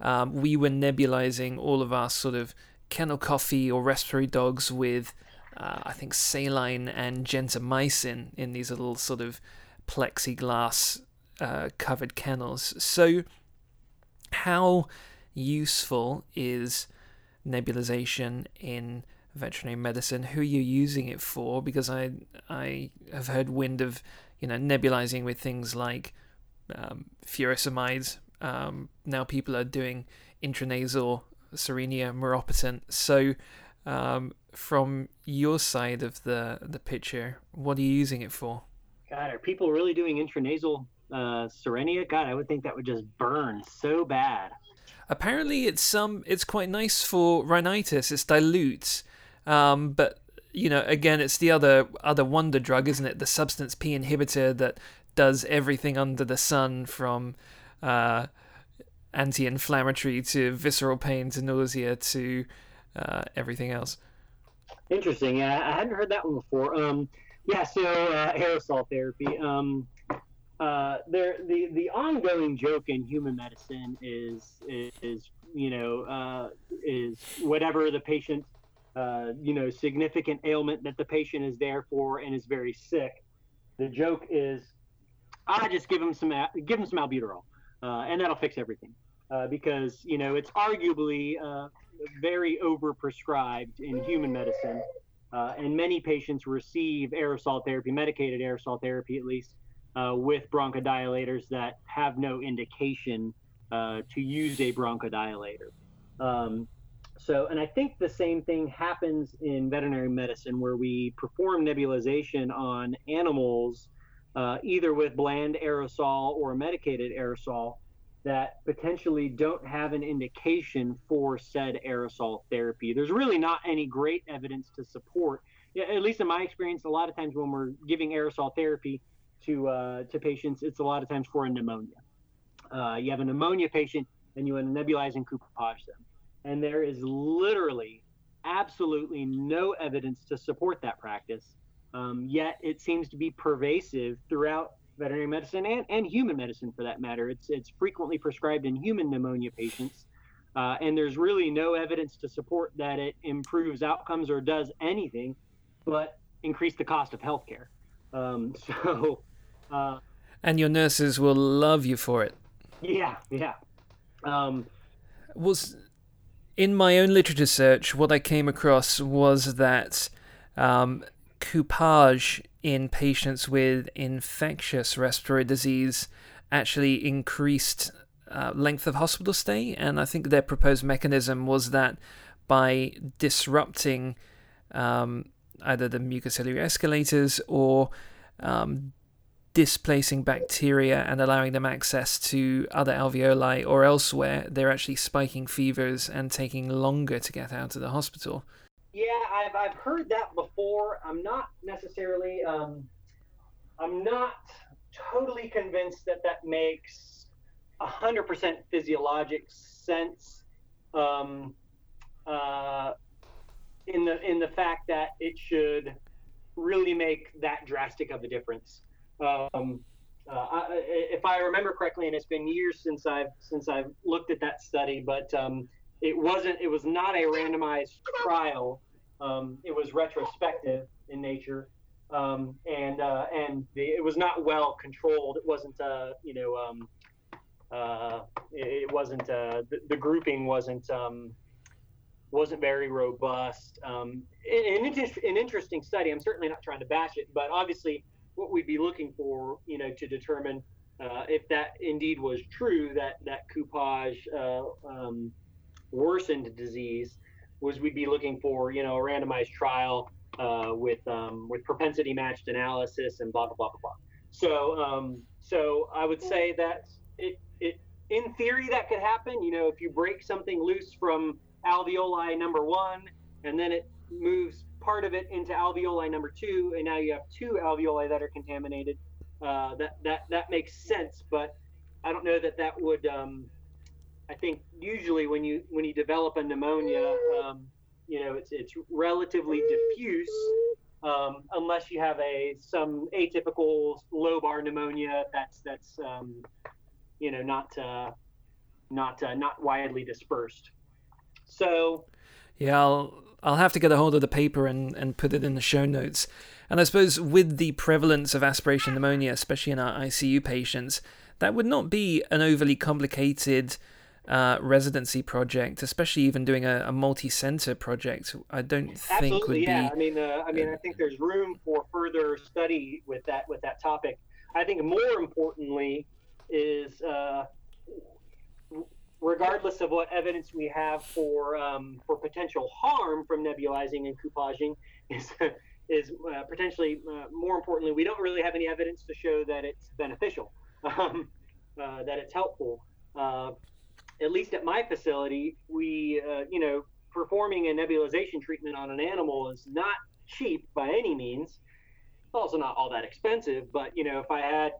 um, we were nebulizing all of our sort of kennel coffee or respiratory dogs with, uh, I think, saline and gentamicin in these little sort of plexiglass uh, covered kennels. So, how useful is nebulization in veterinary medicine? Who are you using it for? Because I I have heard wind of you know nebulizing with things like um, furosemide. Um, now people are doing intranasal Cerenia maropitant. So, um, from your side of the the picture, what are you using it for? God, are people really doing intranasal uh, Cerenia, God, I would think that would just burn so bad. Apparently, it's some. Um, it's quite nice for rhinitis. It's dilute, um, but you know, again, it's the other other wonder drug, isn't it? The substance P inhibitor that does everything under the sun, from uh, anti-inflammatory to visceral pain to nausea to uh, everything else. Interesting. Yeah, I hadn't heard that one before. Um, yeah, so uh, aerosol therapy. Um, uh, there the the ongoing joke in human medicine is is, is you know uh, is whatever the patient uh, you know significant ailment that the patient is there for and is very sick. The joke is, I just give them some give them some albuterol, uh, and that'll fix everything. Uh, because you know it's arguably very overprescribed in human medicine, and many patients receive aerosol therapy, medicated aerosol therapy at least, uh, with bronchodilators that have no indication uh, to use a bronchodilator. Um, so, and I think the same thing happens in veterinary medicine where we perform nebulization on animals, uh, either with bland aerosol or medicated aerosol, that potentially don't have an indication for said aerosol therapy. There's really not any great evidence to support, at least in my experience, a lot of times when we're giving aerosol therapy to, uh, to patients, it's a lot of times for a pneumonia. Uh, you have a pneumonia patient and you want to nebulize and coupage them and there is literally absolutely no evidence to support that practice. Um, yet it seems to be pervasive throughout veterinary medicine and, and human medicine for that matter. It's, it's frequently prescribed in human pneumonia patients. Uh, and there's really no evidence to support that it improves outcomes or does anything but increase the cost of healthcare. Um, so, uh, and your nurses will love you for it. Yeah, yeah. Um, was in my own literature search, what I came across was that um, coupage in patients with infectious respiratory disease actually increased uh, length of hospital stay, and I think their proposed mechanism was that by disrupting um, either the mucociliary escalators or um, displacing bacteria and allowing them access to other alveoli or elsewhere, they're actually spiking fevers and taking longer to get out of the hospital. Yeah, I've, I've heard that before. I'm not necessarily, um, I'm not totally convinced that that makes 100% physiologic sense um, uh, in the in the fact that it should really make that drastic of a difference. Um, uh, I, if I remember correctly, and it's been years since I've since I've looked at that study, but um, it wasn't. It was not a randomized trial. Um, it was retrospective in nature, um, and uh, and the, it was not well controlled. It wasn't. Uh, you know. Um, uh, it, wasn't. Uh, the, the, grouping wasn't. Um, wasn't very robust. Um, an, an interesting study. I'm certainly not trying to bash it, but obviously what we'd be looking for, you know, to determine uh, if that indeed was true, that that coupage uh, um, worsened disease, was we'd be looking for, you know, a randomized trial uh, with um, with propensity matched analysis and blah blah blah blah blah. So um, so I would say that it it in theory that could happen. You know, if you break something loose from alveoli number one, and then it moves part of it into alveoli number two, and now you have two alveoli that are contaminated. Uh, that that that makes sense, but I don't know that that would. Um, I think usually when you when you develop a pneumonia, um, you know, it's it's relatively diffuse. Um, unless you have a some atypical lobar pneumonia that's that's um, you know not uh, not uh, not widely dispersed. So yeah, I'll I'll have to get a hold of the paper and, and put it in the show notes. And I suppose with the prevalence of aspiration pneumonia, especially in our ICU patients, that would not be an overly complicated uh, residency project, especially even doing a, a multi-center project. I don't think Absolutely, would yeah. be. I mean, uh, I mean, I think there's room for further study with that with that topic. I think more importantly is uh, regardless of what evidence we have for um, for potential harm from nebulizing and coupaging, is is uh, potentially uh, more importantly, we don't really have any evidence to show that it's beneficial, um, uh, that it's helpful. Uh, at least at my facility, we uh, you know performing a nebulization treatment on an animal is not cheap by any means. It's also not all that expensive, but you know if I had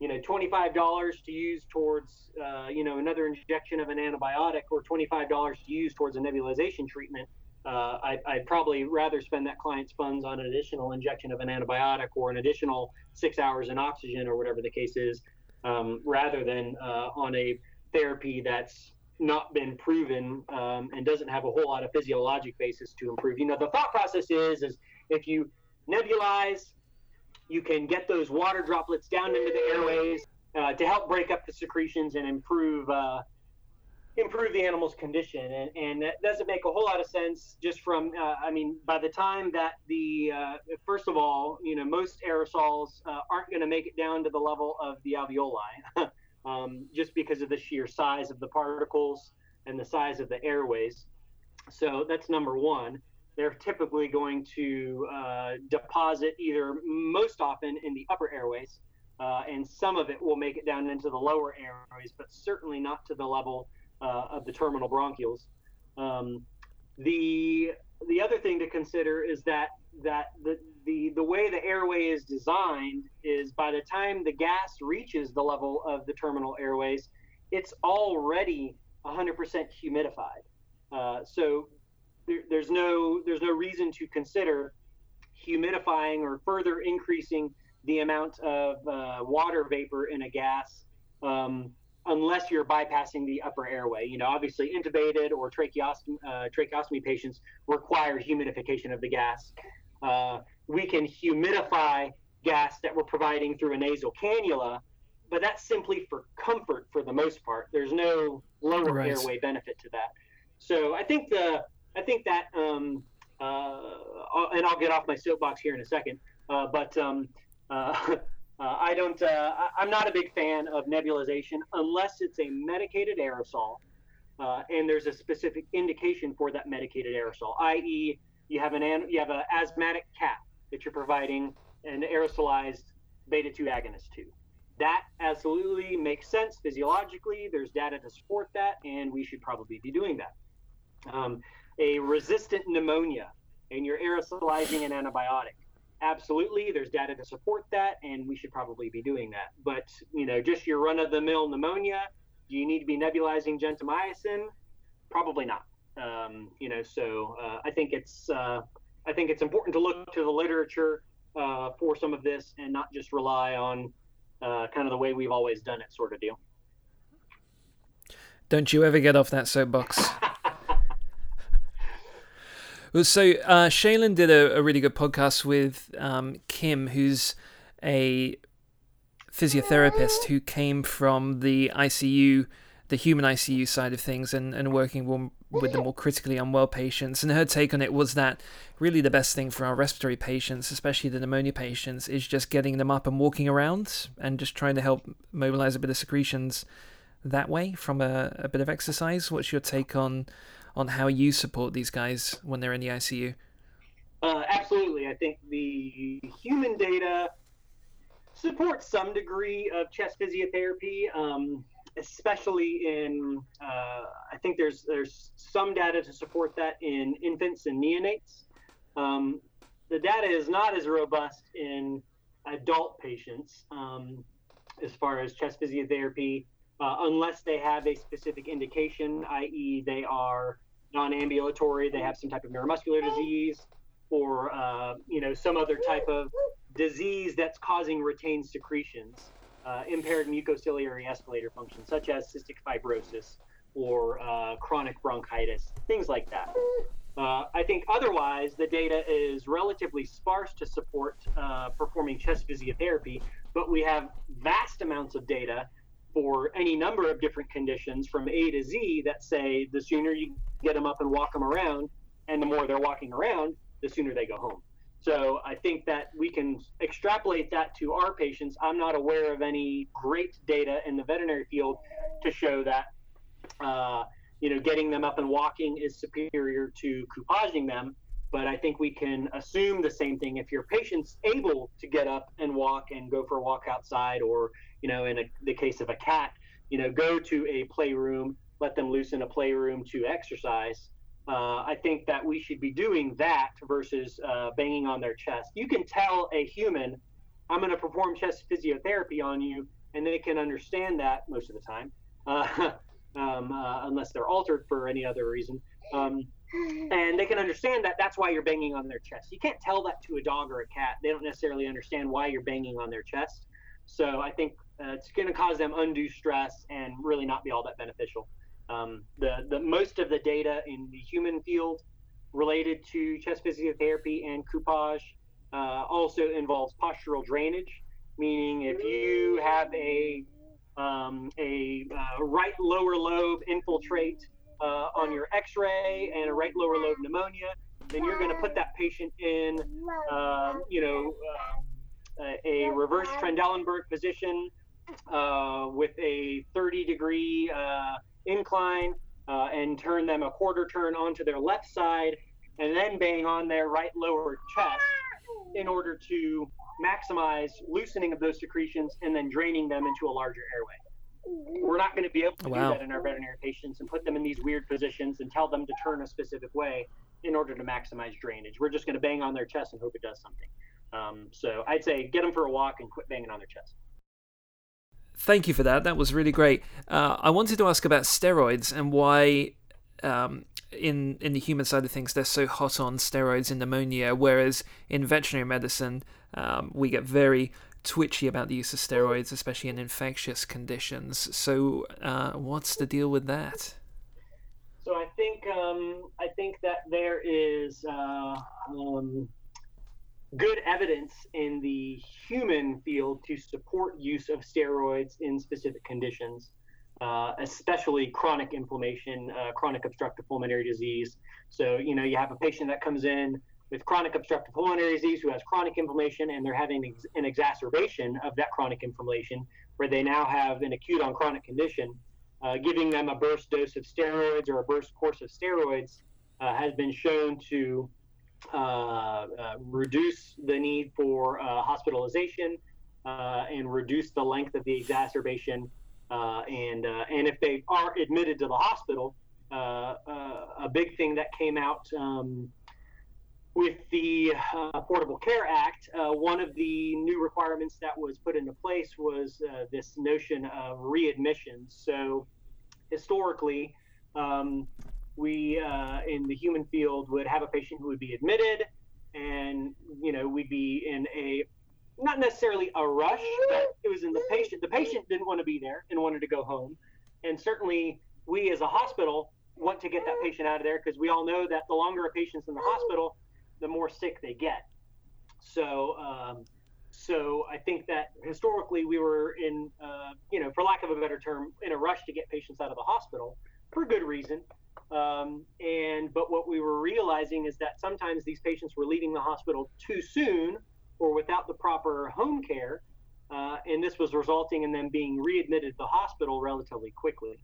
you know, $25 to use towards, uh, you know, another injection of an antibiotic or $25 to use towards a nebulization treatment, uh, I, would probably rather spend that client's funds on an additional injection of an antibiotic or an additional six hours in oxygen or whatever the case is, um, rather than uh, on a therapy that's not been proven um, and doesn't have a whole lot of physiologic basis to improve. You know, the thought process is, is if you nebulize you can get those water droplets down into the airways uh, to help break up the secretions and improve uh, improve the animal's condition. And, and that doesn't make a whole lot of sense just from, uh, I mean, by the time that the, uh, first of all, you know, most aerosols uh, aren't going to make it down to the level of the alveoli um, just because of the sheer size of the particles and the size of the airways. So that's number one. They're typically going to uh, deposit either most often in the upper airways, uh, and some of it will make it down into the lower airways, but certainly not to the level uh, of the terminal bronchioles. Um, the the other thing to consider is that that the, the the way the airway is designed is by the time the gas reaches the level of the terminal airways, it's already 100% humidified. Uh, so there, there's no there's no reason to consider humidifying or further increasing the amount of uh, water vapor in a gas um, unless you're bypassing the upper airway. You know, obviously intubated or tracheostomy, uh, tracheostomy patients require humidification of the gas. Uh, we can humidify gas that we're providing through a nasal cannula, but that's simply for comfort for the most part. There's no lower right. airway benefit to that. So I think the I think that um, uh, and I'll get off my soapbox here in a second, uh, but um, uh, Uh, I don't. Uh, I'm not a big fan of nebulization unless it's a medicated aerosol, uh, and there's a specific indication for that medicated aerosol. I.e., you have an you have an asthmatic cat that you're providing an aerosolized beta 2 agonist to. That absolutely makes sense physiologically. There's data to support that, and we should probably be doing that. Um, a resistant pneumonia, and you're aerosolizing an antibiotic absolutely there's data to support that and we should probably be doing that but you know just your run-of-the-mill pneumonia do you need to be nebulizing gentamicin probably not um, you know so uh, i think it's uh, i think it's important to look to the literature uh, for some of this and not just rely on uh, kind of the way we've always done it sort of deal. Don't you ever get off that soapbox. So uh, Shaylin did a, a, really good podcast with um, Kim, who's a physiotherapist who came from the ICU, the human ICU side of things, and, and working with the more critically unwell patients. And her take on it was that really the best thing for our respiratory patients, especially the pneumonia patients, is just getting them up and walking around and just trying to help mobilize a bit of secretions that way from a, a bit of exercise. What's your take on? on how you support these guys when they're in the ICU? Uh, absolutely. I think the human data supports some degree of chest physiotherapy, um, especially in. Uh, I think there's there's some data to support that in infants and neonates. Um, the data is not as robust in adult patients um, as far as chest physiotherapy, uh, unless they have a specific indication, i.e., they are non-ambulatory, they have some type of neuromuscular disease, or uh, you know some other type of disease that's causing retained secretions, uh, impaired mucociliary escalator function, such as cystic fibrosis or uh, chronic bronchitis, things like that. Uh, I think otherwise the data is relatively sparse to support uh, performing chest physiotherapy, but we have vast amounts of data for any number of different conditions from A to Z that say the sooner you get them up and walk them around, and the more they're walking around, the sooner they go home. So I think that we can extrapolate that to our patients. I'm not aware of any great data in the veterinary field to show that uh, you know getting them up and walking is superior to coupaging them. But I think we can assume the same thing if your patient's able to get up and walk and go for a walk outside, or you know, in a, the case of a cat, you know, go to a playroom let them loose in a playroom to exercise. Uh, I think that we should be doing that versus uh, banging on their chest. You can tell a human, I'm going to perform chest physiotherapy on you, and they can understand that most of the time, uh, um, uh, unless they're altered for any other reason. Um, and they can understand that that's why you're banging on their chest. You can't tell that to a dog or a cat. They don't necessarily understand why you're banging on their chest. So I think uh, it's going to cause them undue stress and really not be all that beneficial. Um, the, the most of the data in the human field related to chest physiotherapy and coupage uh, also involves postural drainage, meaning if you have a um, a uh, right lower lobe infiltrate uh, on your X-ray and a right lower lobe pneumonia, then you're going to put that patient in, um, you know, uh, a reverse Trendelenburg position uh, with a 30 degree uh, incline uh, and turn them a quarter turn onto their left side and then bang on their right lower chest in order to maximize loosening of those secretions and then draining them into a larger airway. We're not going to be able to wow. do that in our veterinary patients and put them in these weird positions and tell them to turn a specific way in order to maximize drainage. We're just going to bang on their chest and hope it does something. Um, so I'd say get them for a walk and quit banging on their chest. Thank you for that. That was really great. Uh, I wanted to ask about steroids and why, um, in in the human side of things, they're so hot on steroids in pneumonia, whereas in veterinary medicine, um, we get very twitchy about the use of steroids, especially in infectious conditions. So, uh, what's the deal with that? So I think um, I think that there is uh, um, good evidence in the human field to support use of steroids in specific conditions, uh, especially chronic inflammation, uh, chronic obstructive pulmonary disease. So, you know, you have a patient that comes in with chronic obstructive pulmonary disease who has chronic inflammation and they're having an exacerbation of that chronic inflammation where they now have an acute on chronic condition. Uh, giving them a burst dose of steroids or a burst course of steroids uh, has been shown to reduce the need for uh, hospitalization and reduce the length of the exacerbation. and and if they are admitted to the hospital, a big thing that came out um, with the uh, Affordable Care Act, uh, one of the new requirements that was put into place was uh, this notion of readmissions. So, historically, um, we uh, in the human field would have a patient who would be admitted, and you know we'd be in a not necessarily a rush, but it was in the patient. The patient didn't want to be there and wanted to go home, and certainly we as a hospital want to get that patient out of there because we all know that the longer a patient's in the hospital, the more sick they get. So, um, so I think that historically we were in, uh, you know, for lack of a better term, in a rush to get patients out of the hospital for good reason. Um, and but what we were realizing is that sometimes these patients were leaving the hospital too soon or without the proper home care, uh, and this was resulting in them being readmitted to the hospital relatively quickly.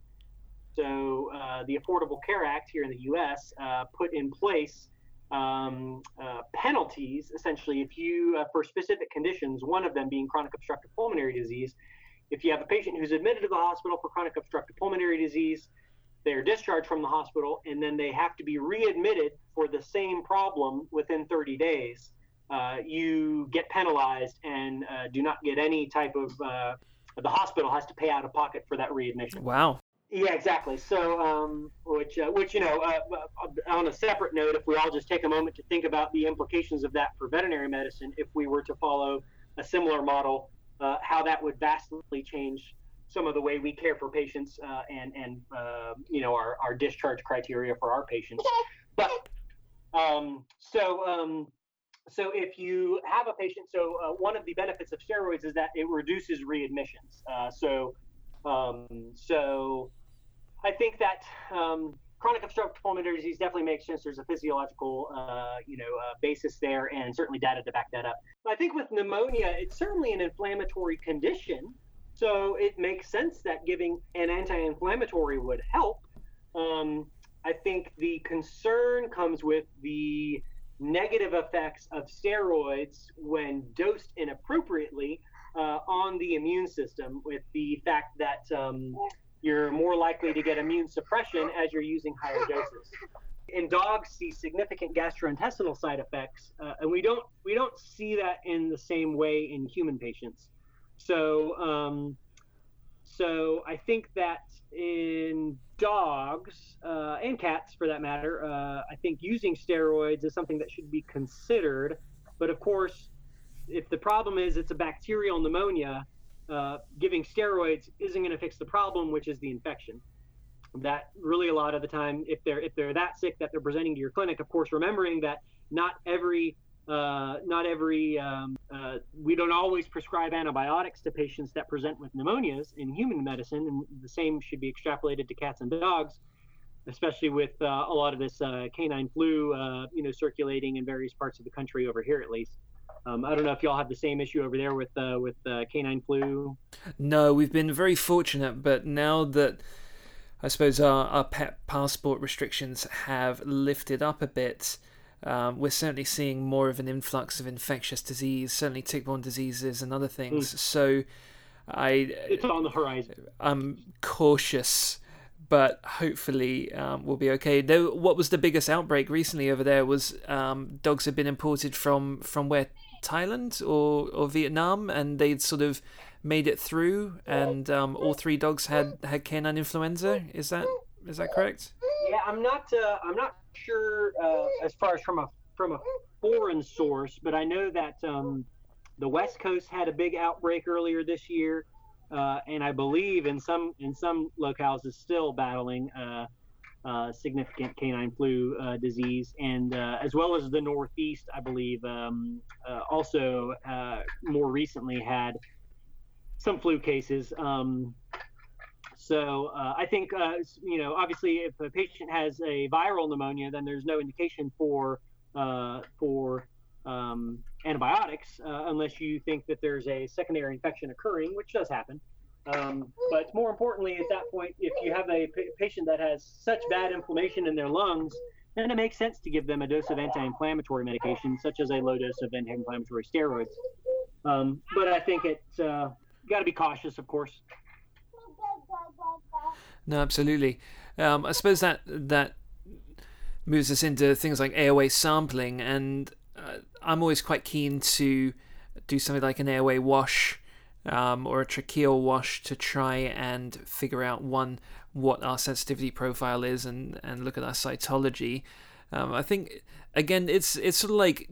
So uh, the Affordable Care Act here in the U.S. Uh, put in place um, uh, penalties, essentially, if you uh, for specific conditions, one of them being chronic obstructive pulmonary disease. If you have a patient who's admitted to the hospital for chronic obstructive pulmonary disease, they're discharged from the hospital and then they have to be readmitted for the same problem within 30 days, uh, you get penalized and uh, do not get any type of. Uh, the hospital has to pay out of pocket for that readmission. Wow. Yeah, exactly. So, um, which, uh, which you know, uh, uh, on a separate note, if we all just take a moment to think about the implications of that for veterinary medicine, if we were to follow a similar model, how that would vastly change some of the way we care for patients uh, and and uh, you know our, our discharge criteria for our patients. But um, so um, so if you have a patient, so uh, one of the benefits of steroids is that it reduces readmissions. Uh, so um, so I think that. Um, chronic obstructive pulmonary disease definitely makes sense. There's a physiological, uh, you know, uh, basis there, and certainly data to back that up. I think with pneumonia, it's certainly an inflammatory condition, so it makes sense that giving an anti inflammatory would help. Um, I think the concern comes with the negative effects of steroids when dosed inappropriately uh, on the immune system, with the fact that um, you're more likely to get immune suppression as you're using higher doses. In dogs, see significant gastrointestinal side effects, uh, and we don't we don't see that in the same way in human patients. So, um, so I think that in dogs uh, and cats, for that matter, uh, I think using steroids is something that should be considered. But of course, if the problem is it's a bacterial pneumonia, uh, giving steroids isn't going to fix the problem, which is the infection. That really a lot of the time, if they're if they're that sick that they're presenting to your clinic, of course, remembering that not every uh, not every um, uh, we don't always prescribe antibiotics to patients that present with pneumonias in human medicine, and the same should be extrapolated to cats and dogs, especially with uh, a lot of this uh, canine flu, uh, you know, circulating in various parts of the country over here at least. Um, I don't know if y'all have the same issue over there with uh, with canine flu. No, we've been very fortunate, but now that I suppose our, our pet passport restrictions have lifted up a bit um, we're certainly seeing more of an influx of infectious disease, certainly tick-borne diseases and other things. Mm. So, I it's on the horizon. I'm cautious, but hopefully um, we'll be okay. Though, what was the biggest outbreak recently over there was um, dogs had been imported from from where Thailand or or Vietnam, and they'd sort of made it through, and um, all three dogs had had canine influenza. Is that is that correct? Yeah, I'm not. Uh, I'm not sure uh, as far as from a from a foreign source, but I know that um, the West Coast had a big outbreak earlier this year, uh, and I believe in some in some locales is still battling uh, uh significant canine flu uh, disease, and as well as the Northeast, I believe um, also more recently had some flu cases. Um, so uh, I think, uh, you know, obviously, if a patient has a viral pneumonia, then there's no indication for uh, for um, antibiotics uh, unless you think that there's a secondary infection occurring, which does happen. Um, but more importantly, at that point, if you have a p- patient that has such bad inflammation in their lungs, then it makes sense to give them a dose of anti-inflammatory medication, such as a low dose of anti-inflammatory steroids. Um, but I think it's uh, got to be cautious, of course. No, absolutely. Um, I suppose that that moves us into things like airway sampling, and uh, I'm always quite keen to do something like an airway wash um, or a tracheal wash to try and figure out one what our sensitivity profile is and and look at our cytology. Um, I think again, it's it's sort of like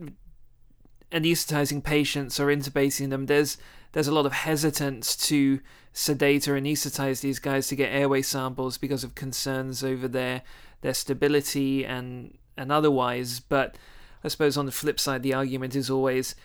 anesthetizing patients or intubating them. There's there's a lot of hesitance to sedate or anesthetize these guys to get airway samples because of concerns over their their stability and and otherwise. But I suppose on the flip side, the argument is always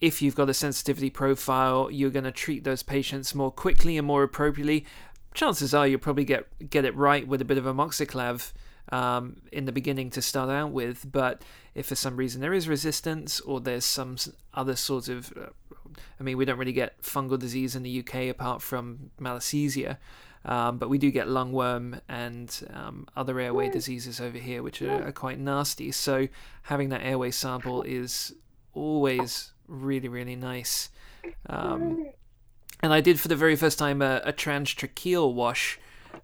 if you've got a sensitivity profile, you're going to treat those patients more quickly and more appropriately. Chances are you'll probably get get it right with a bit of amoxiclav um, in the beginning to start out with. But if for some reason there is resistance or there's some other sort of, uh, I mean, we don't really get fungal disease in the UK apart from malassezia. Um, but we do get lungworm and um, other airway diseases over here, which are, are, quite nasty. So having that airway sample is always really, really nice. Um, and I did for the very first time a, a transtracheal wash,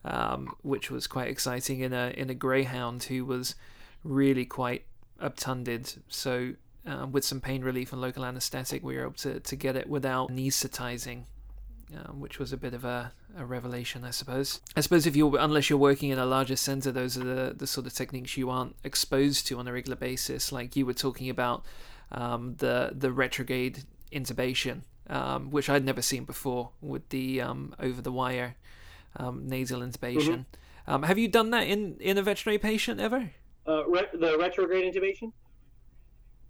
um, which was quite exciting in a in a greyhound who was really quite obtunded. So um, with some pain relief and local anaesthetic, we were able to, to get it without anesthetizing, um, which was a bit of a, a revelation, I suppose. I suppose if you're unless you're working in a larger center, those are the the sort of techniques you aren't exposed to on a regular basis. Like you were talking about um, the the retrograde intubation, um, which I'd never seen before with the um, over the wire um, nasal intubation. Mm-hmm. Um, have you done that in, in a veterinary patient ever? Uh, re- the retrograde intubation.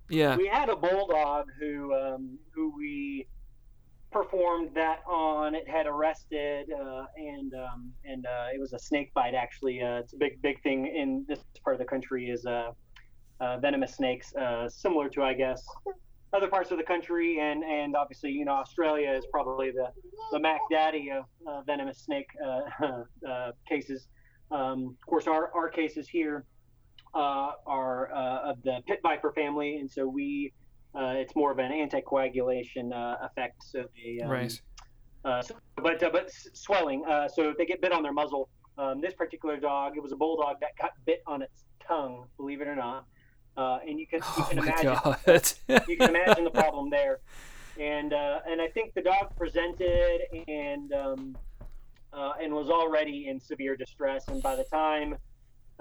Yeah, we had a bulldog who um, who we performed that on. It had arrested, uh, and um, and uh, it was a snake bite. Actually, uh, it's a big big thing in this part of the country is uh, uh, venomous snakes, similar to I guess other parts of the country, and and obviously you know Australia is probably the the Mac Daddy of uh, venomous snake uh, uh, cases. Um, of course, our our cases here uh, are uh, of the pit viper family, and so we it's more of an anticoagulation effect. So they um, right. So, but but swelling. so they get bit on their muzzle, um, this particular dog, it was a bulldog that got bit on its tongue. Believe it or not. Uh, and you can you can oh imagine you can imagine the problem there. And uh, and I think the dog presented and um, uh, and was already in severe distress. And by the time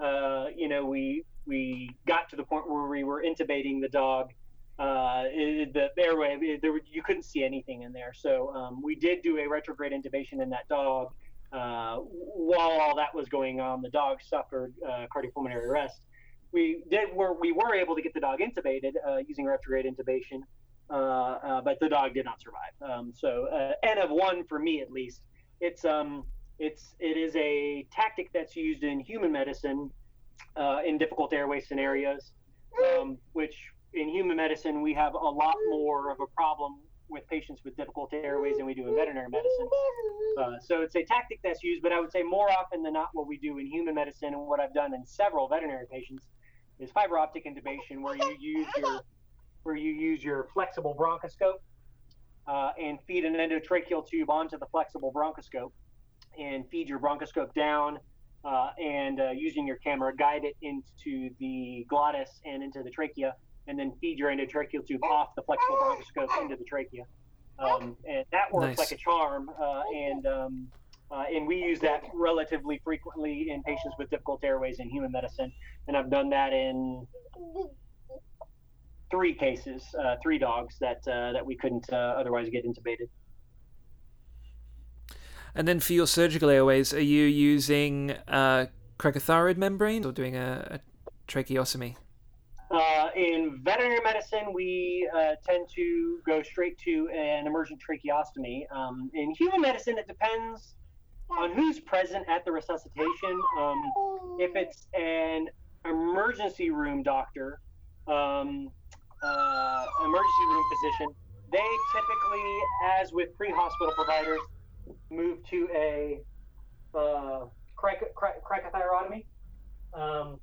uh, you know we we got to the point where we were intubating the dog, uh, it, the airway there were, you couldn't see anything in there. So um, we did do a retrograde intubation in that dog. Uh, while all that was going on, the dog suffered cardiopulmonary arrest we did were we were able to get the dog intubated uh, using retrograde intubation, uh, uh, but the dog did not survive. Um, so uh, n of one for me at least. It's um it's it is a tactic that's used in human medicine uh, in difficult airway scenarios, um, which in human medicine we have a lot more of a problem with patients with difficult airways than we do in veterinary medicine. Uh, so it's a tactic that's used, but I would say more often than not, what we do in human medicine and what I've done in several veterinary patients is fiber optic intubation, where you use your where you use your flexible bronchoscope uh, and feed an endotracheal tube onto the flexible bronchoscope and feed your bronchoscope down uh, and uh, using your camera guide it into the glottis and into the trachea and then feed your endotracheal tube off the flexible bronchoscope into the trachea. Um, and that works nice. like a charm. Uh, and um, uh, and we use that relatively frequently in patients with difficult airways in human medicine. And I've done that in three cases, uh, three dogs that uh, that we couldn't uh, otherwise get intubated. And then for your surgical airways, are you using uh, cricothyroid membrane or doing a, a tracheostomy? Uh, in veterinary medicine, we uh, tend to go straight to an emergent tracheostomy. Um, in human medicine, it depends on who's present at the resuscitation. Um, if it's an emergency room doctor, um, uh, emergency room physician, they typically, as with pre-hospital providers, move to a uh, cricothyrotomy. Um,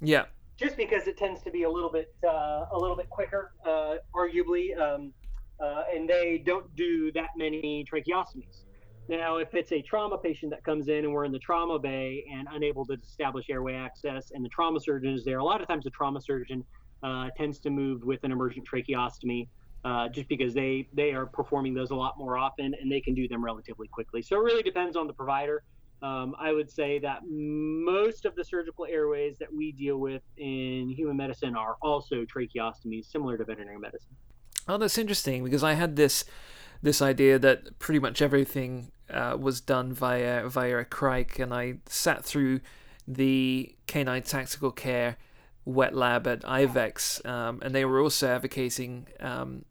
yeah just because it tends to be a little bit uh, a little bit quicker, uh, arguably, um, uh, and they don't do that many tracheostomies. Now, if it's a trauma patient that comes in and we're in the trauma bay and unable to establish airway access, and the trauma surgeon is there, a lot of times the trauma surgeon uh, tends to move with an emergent tracheostomy. Uh, just because they they are performing those a lot more often and they can do them relatively quickly. So it really depends on the provider. Um, I would say that most of the surgical airways that we deal with in human medicine are also tracheostomies, similar to veterinary medicine. Oh, that's interesting because I had this this idea that pretty much everything uh, was done via via a cric, and I sat through the canine tactical care wet lab at IVECCS, um, and they were also advocating um,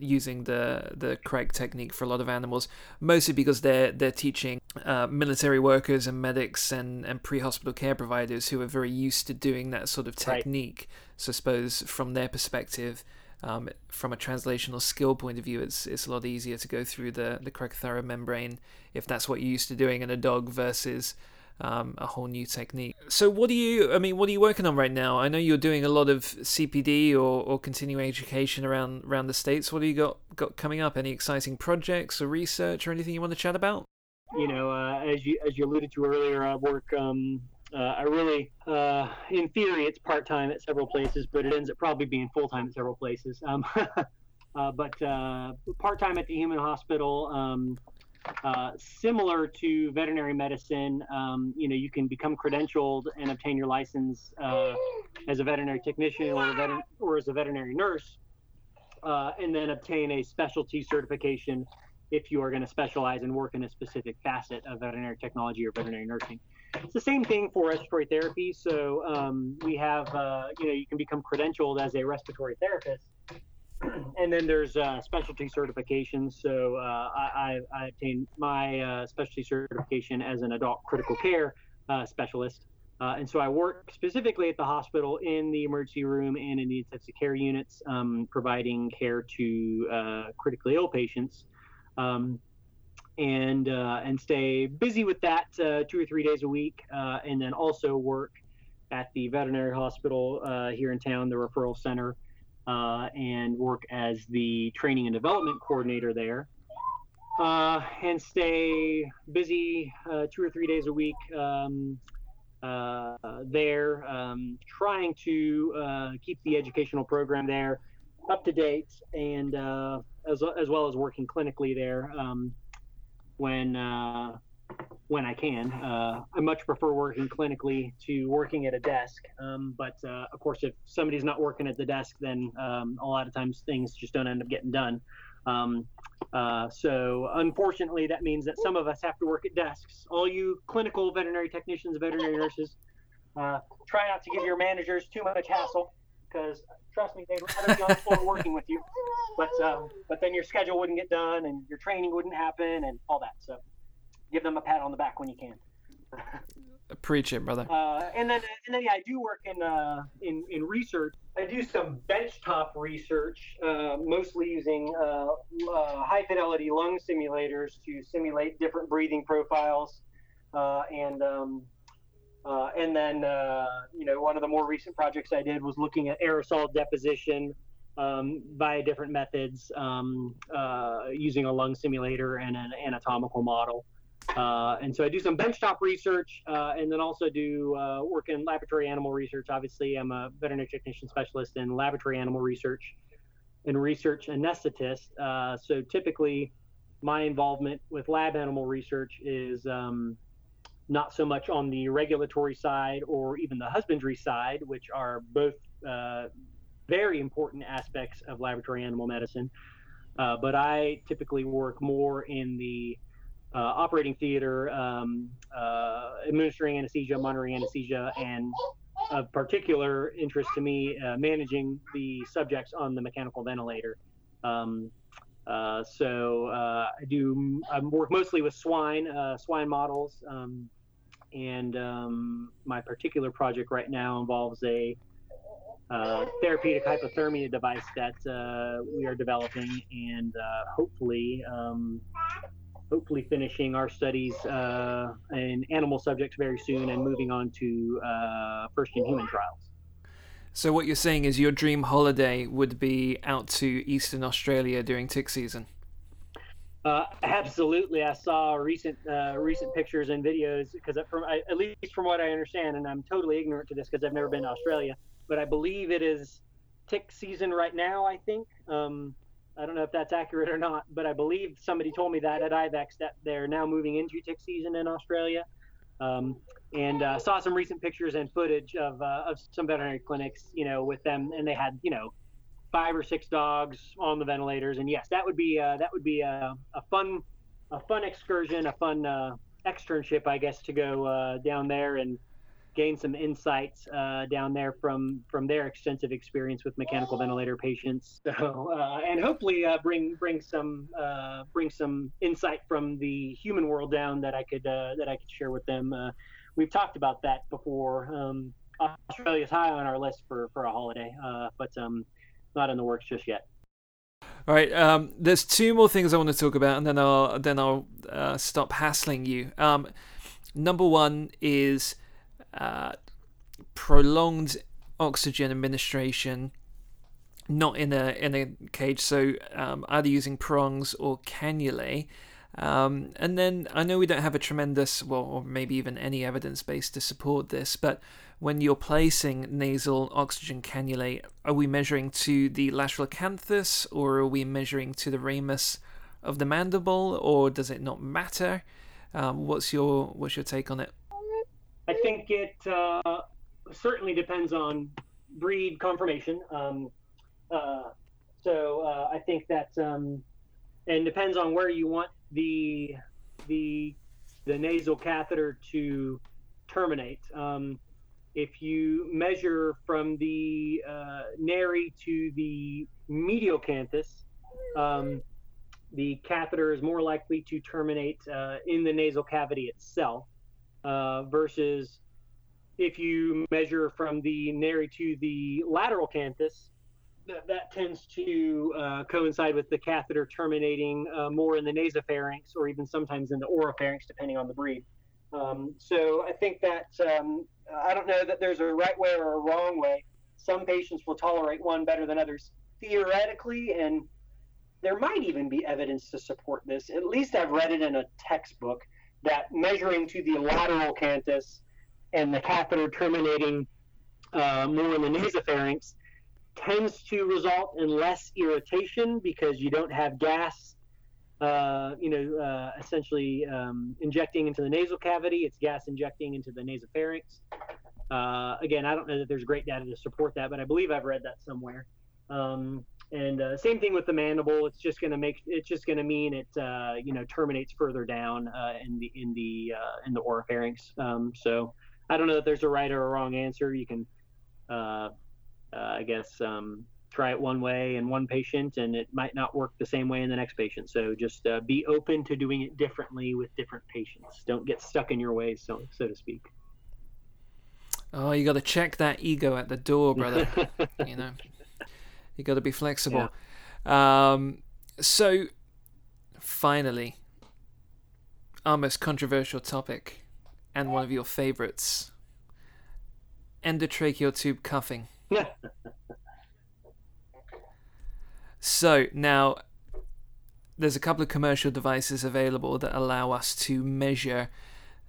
using the the cric technique for a lot of animals, mostly because they're they're teaching uh, military workers and medics and, and pre-hospital care providers who are very used to doing that sort of technique. Right. So I suppose from their perspective, um, from a translational skill point of view, it's it's a lot easier to go through the the cricothyroid membrane if that's what you're used to doing in a dog versus um, a whole new technique. So, what are you? I mean, what are you working on right now? I know you're doing a lot of CPD or, or continuing education around around the states. What do you got got coming up? Any exciting projects or research or anything you want to chat about? You know, uh, as you as you alluded to earlier, I work. Um, uh, I really, uh, in theory, it's part time at several places, but it ends up probably being full time at several places. Um, uh, but uh, part time at the Human Hospital. Uh, similar to veterinary medicine, um, you know, you can become credentialed and obtain your license uh, as a veterinary technician or, a vet- or as a veterinary nurse, uh, and then obtain a specialty certification if you are going to specialize and work in a specific facet of veterinary technology or veterinary nursing. It's the same thing for respiratory therapy. So um, we have, uh, you know, you can become credentialed as a respiratory therapist and then there's uh, specialty certifications. So uh, I, I, obtained my uh, specialty certification as an adult critical care uh, specialist. Uh, and so I work specifically at the hospital in the emergency room and in the intensive care units, um, providing care to uh, critically ill patients. Um, and and stay busy with that two or three days a week, and then also work at the veterinary hospital here in town, the referral center, uh, and work as the training and development coordinator there. Uh, and stay busy uh, two or three days a week um, uh, there, um, trying to uh, keep the educational program there up to date, and uh, as, as well as working clinically there um, when when I can. Uh, I much prefer working clinically to working at a desk. Um, but uh, of course, if somebody's not working at the desk, then um, a lot of times things just don't end up getting done. Um, uh, so unfortunately, that means that some of us have to work at desks. All you clinical veterinary technicians, veterinary nurses, Uh, try not to give your managers too much hassle because trust me, they'd rather be on the floor working with you. But um, but then your schedule wouldn't get done and your training wouldn't happen and all that. So give them a pat on the back when you can. Preach it, brother. Uh, and then and then yeah, I do work in uh, in in research. I do some benchtop research, uh, mostly using uh, uh, high fidelity lung simulators to simulate different breathing profiles, uh, and um, and then you know one of the more recent projects I did was looking at aerosol deposition um, via different methods um, using a lung simulator and an anatomical model. Uh, and so I do some benchtop research uh, and then also do uh, work in laboratory animal research. Obviously, I'm a veterinary technician specialist in laboratory animal research and research anesthetist. Uh, so typically, my involvement with lab animal research is um, not so much on the regulatory side or even the husbandry side, which are both uh, very important aspects of laboratory animal medicine. Uh, but I typically work more in the operating theater, um, uh, administering anesthesia, monitoring anesthesia, and of particular interest to me, uh, managing the subjects on the mechanical ventilator. Um, uh, so uh, I do I work mostly with swine, uh, swine models, um, and um, my particular project right now involves a therapeutic hypothermia device that we are developing, and hopefully um, hopefully finishing our studies uh, in animal subjects very soon and moving on to uh, first in human trials. So what you're saying is your dream holiday would be out to Eastern Australia during tick season. Uh, absolutely, I saw recent uh, recent pictures and videos because from at least from what I understand, and I'm totally ignorant to this because I've never been to Australia, but I believe it is tick season right now. I think. Um, I don't know if that's accurate or not, but I believe somebody told me that at IVECCS that they're now moving into tick season in Australia. Um, and uh, saw some recent pictures and footage of, uh, of some veterinary clinics, you know, with them, and they had, you know, five or six dogs on the ventilators. And yes, that would be uh, that would be a, a, fun a fun excursion, a fun uh, externship, I guess, to go uh, down there and gain some insights uh, down there from from their extensive experience with mechanical ventilator patients. So uh, and hopefully uh, bring bring some uh, bring some insight from the human world down that I could uh, that I could share with them. Uh, we've talked about that before. Um, Australia's high on our list for for a holiday, but um, not in the works just yet. All right. Um, there's two more things I want to talk about, and then I'll then I'll stop hassling you. Um, number one is uh, prolonged oxygen administration, not in a in a cage, so um, either using prongs or cannulae. Um, and then I know we don't have a tremendous, well, or maybe even any evidence base to support this, but when you're placing nasal oxygen cannulae, are we measuring to the lateral acanthus or are we measuring to the ramus of the mandible, or does it not matter? Um, what's your what's your take on it? I think it uh, certainly depends on breed confirmation. Um, uh, so uh, I think that um, and depends on where you want the the the nasal catheter to terminate. Um, if you measure from the uh, nary to the medial canthus, um, the catheter is more likely to terminate uh, in the nasal cavity itself uh, versus if you measure from the nary to the lateral canthus, that, that tends to uh, coincide with the catheter terminating uh, more in the nasopharynx or even sometimes in the oropharynx, depending on the breed. Um, so I think that um, I don't know that there's a right way or a wrong way. Some patients will tolerate one better than others theoretically, and there might even be evidence to support this. At least I've read it in a textbook that measuring to the lateral canthus and the catheter terminating uh, more in the nasopharynx tends to result in less irritation because you don't have gas, uh, you know, uh, essentially um, injecting into the nasal cavity. It's gas injecting into the nasopharynx. Uh, again, I don't know that there's great data to support that, but I believe I've read that somewhere. Um, and uh, same thing with the mandible. It's just going to make it's just going to mean it uh, you know terminates further down uh, in the in the uh, in the oropharynx. Um, so I don't know that there's a right or a wrong answer. You can, uh, uh, I guess, um, try it one way in one patient, and it might not work the same way in the next patient. So just uh, be open to doing it differently with different patients. Don't get stuck in your ways, so so to speak. Oh, you got to check that ego at the door, brother. you know, you got to be flexible. Yeah. Um, so, finally, our most controversial topic and one of your favorites endotracheal tube cuffing. Yeah. so, now there's a couple of commercial devices available that allow us to measure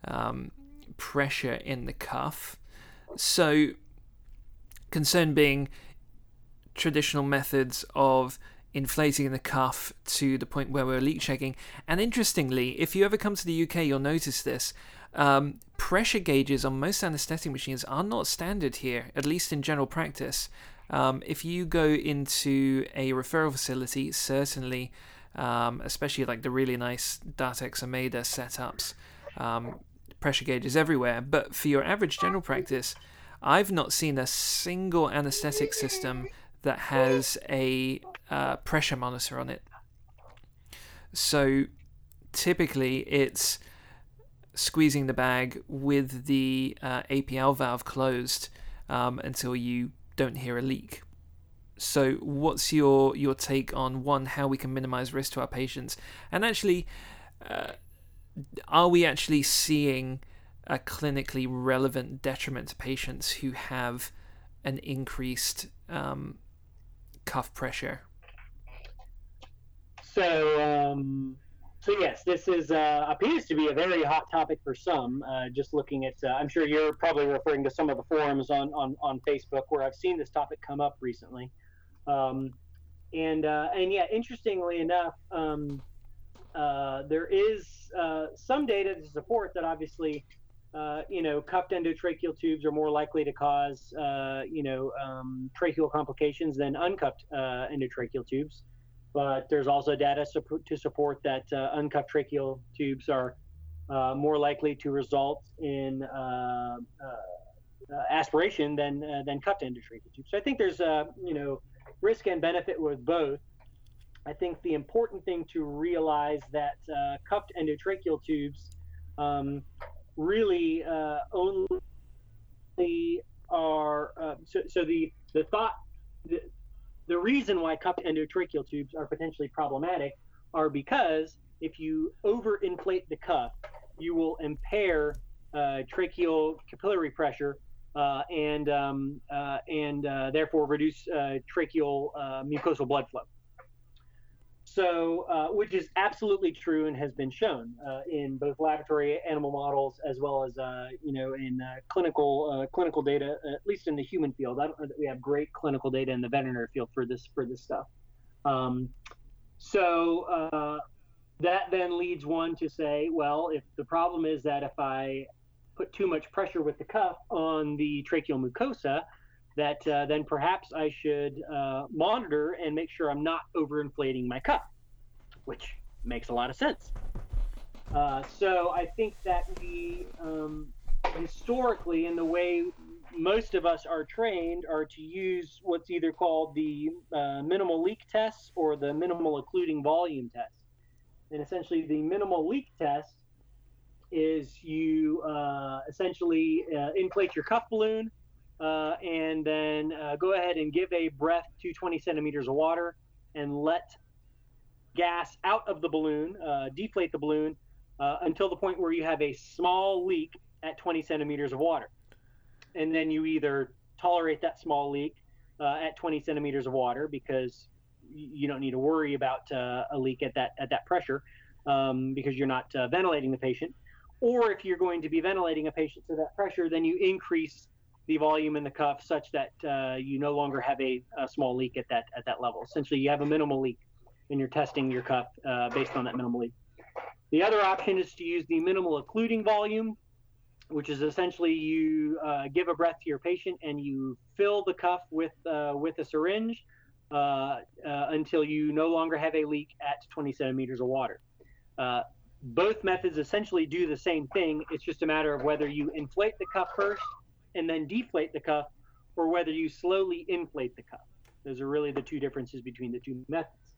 um, pressure in the cuff. So, concern being traditional methods of inflating the cuff to the point where we're leak checking. And interestingly, if you ever come to the UK, you'll notice this. Um, pressure gauges on most anesthetic machines are not standard here, at least in general practice. Um, if you go into a referral facility, certainly, um, especially like the really nice Datex-Ohmeda setups, um, pressure gauges everywhere. But for your average general practice, I've not seen a single anesthetic system that has a uh, pressure monitor on it. So typically it's squeezing the bag with the uh, APL valve closed um, until you don't hear a leak. So, what's your your take on one how we can minimize risk to our patients, and actually, uh, are we actually seeing a clinically relevant detriment to patients who have an increased um, cuff pressure? So, um, so yes, this is uh, appears to be a very hot topic for some. Uh, just looking at, uh, I'm sure you're probably referring to some of the forums on on, on Facebook where I've seen this topic come up recently. Um, and uh, and yeah, interestingly enough, um, uh, there is uh, some data to support that obviously uh, you know, cuffed endotracheal tubes are more likely to cause, uh, you know, um, tracheal complications than uncuffed uh, endotracheal tubes. But there's also data to support that uh, uncuffed tracheal tubes are uh, more likely to result in aspiration than than cuffed endotracheal tubes. So I think there's, you know, risk and benefit with both. I think the important thing to realize that cuffed endotracheal tubes um, really uh, only are uh, so, so the the thought the, the reason why cuffed endotracheal tubes are potentially problematic are because if you overinflate the cuff, you will impair uh, tracheal capillary pressure uh, and um, uh, and uh, therefore reduce uh, tracheal uh, mucosal blood flow. So, uh, which is absolutely true and has been shown uh, in both laboratory animal models as well as uh, you know in uh, clinical uh, clinical data, at least in the human field. I don't know that we have great clinical data in the veterinary field for this for this stuff. Um, so uh, that then leads one to say, well, if the problem is that if I put too much pressure with the cuff on the tracheal mucosa, that uh, then perhaps I should uh, monitor and make sure I'm not overinflating my cuff, which makes a lot of sense. Uh, so I think that we um, historically, in the way most of us are trained, are to use what's either called the uh, minimal leak test or the minimal occluding volume test. And essentially, the minimal leak test is you uh, essentially uh, inflate your cuff balloon uh, and then uh, go ahead and give a breath to 20 centimeters of water and let gas out of the balloon, uh, deflate the balloon uh, until the point where you have a small leak at 20 centimeters of water. And then you either tolerate that small leak uh, at 20 centimeters of water because you don't need to worry about uh, a leak at that at that pressure um, because you're not ventilating the patient. Or if you're going to be ventilating a patient to that pressure, then you increase the volume in the cuff such that uh, you no longer have a, a, small leak at that at that level. Essentially, you have a minimal leak, and you're testing your cuff uh, based on that minimal leak. The other option is to use the minimal occluding volume, which is essentially you uh, give a breath to your patient and you fill the cuff with uh, with a syringe uh, uh, until you no longer have a leak at 20 centimeters of water. both methods essentially do the same thing. It's just a matter of whether you inflate the cuff first and then deflate the cuff, or whether you slowly inflate the cuff. Those are really the two differences between the two methods.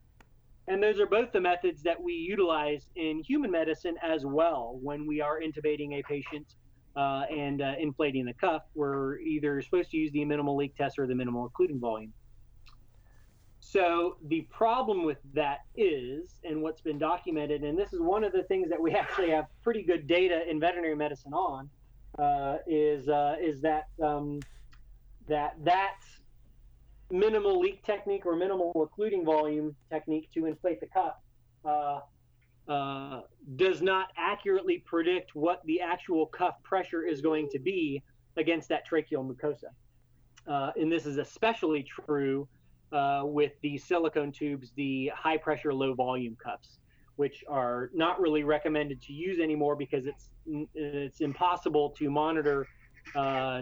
And those are both the methods that we utilize in human medicine as well when we are intubating a patient uh, and uh, inflating the cuff. We're either supposed to use the minimal leak test or the minimal occluding volume. So the problem with that is, and what's been documented, and this is one of the things that we actually have pretty good data in veterinary medicine on, uh, is uh, is that um, that that minimal leak technique or minimal occluding volume technique to inflate the cuff uh, uh, does not accurately predict what the actual cuff pressure is going to be against that tracheal mucosa. Uh, and this is especially true uh, with the silicone tubes, the high pressure, low volume cuffs, which are not really recommended to use anymore because it's it's impossible to monitor uh,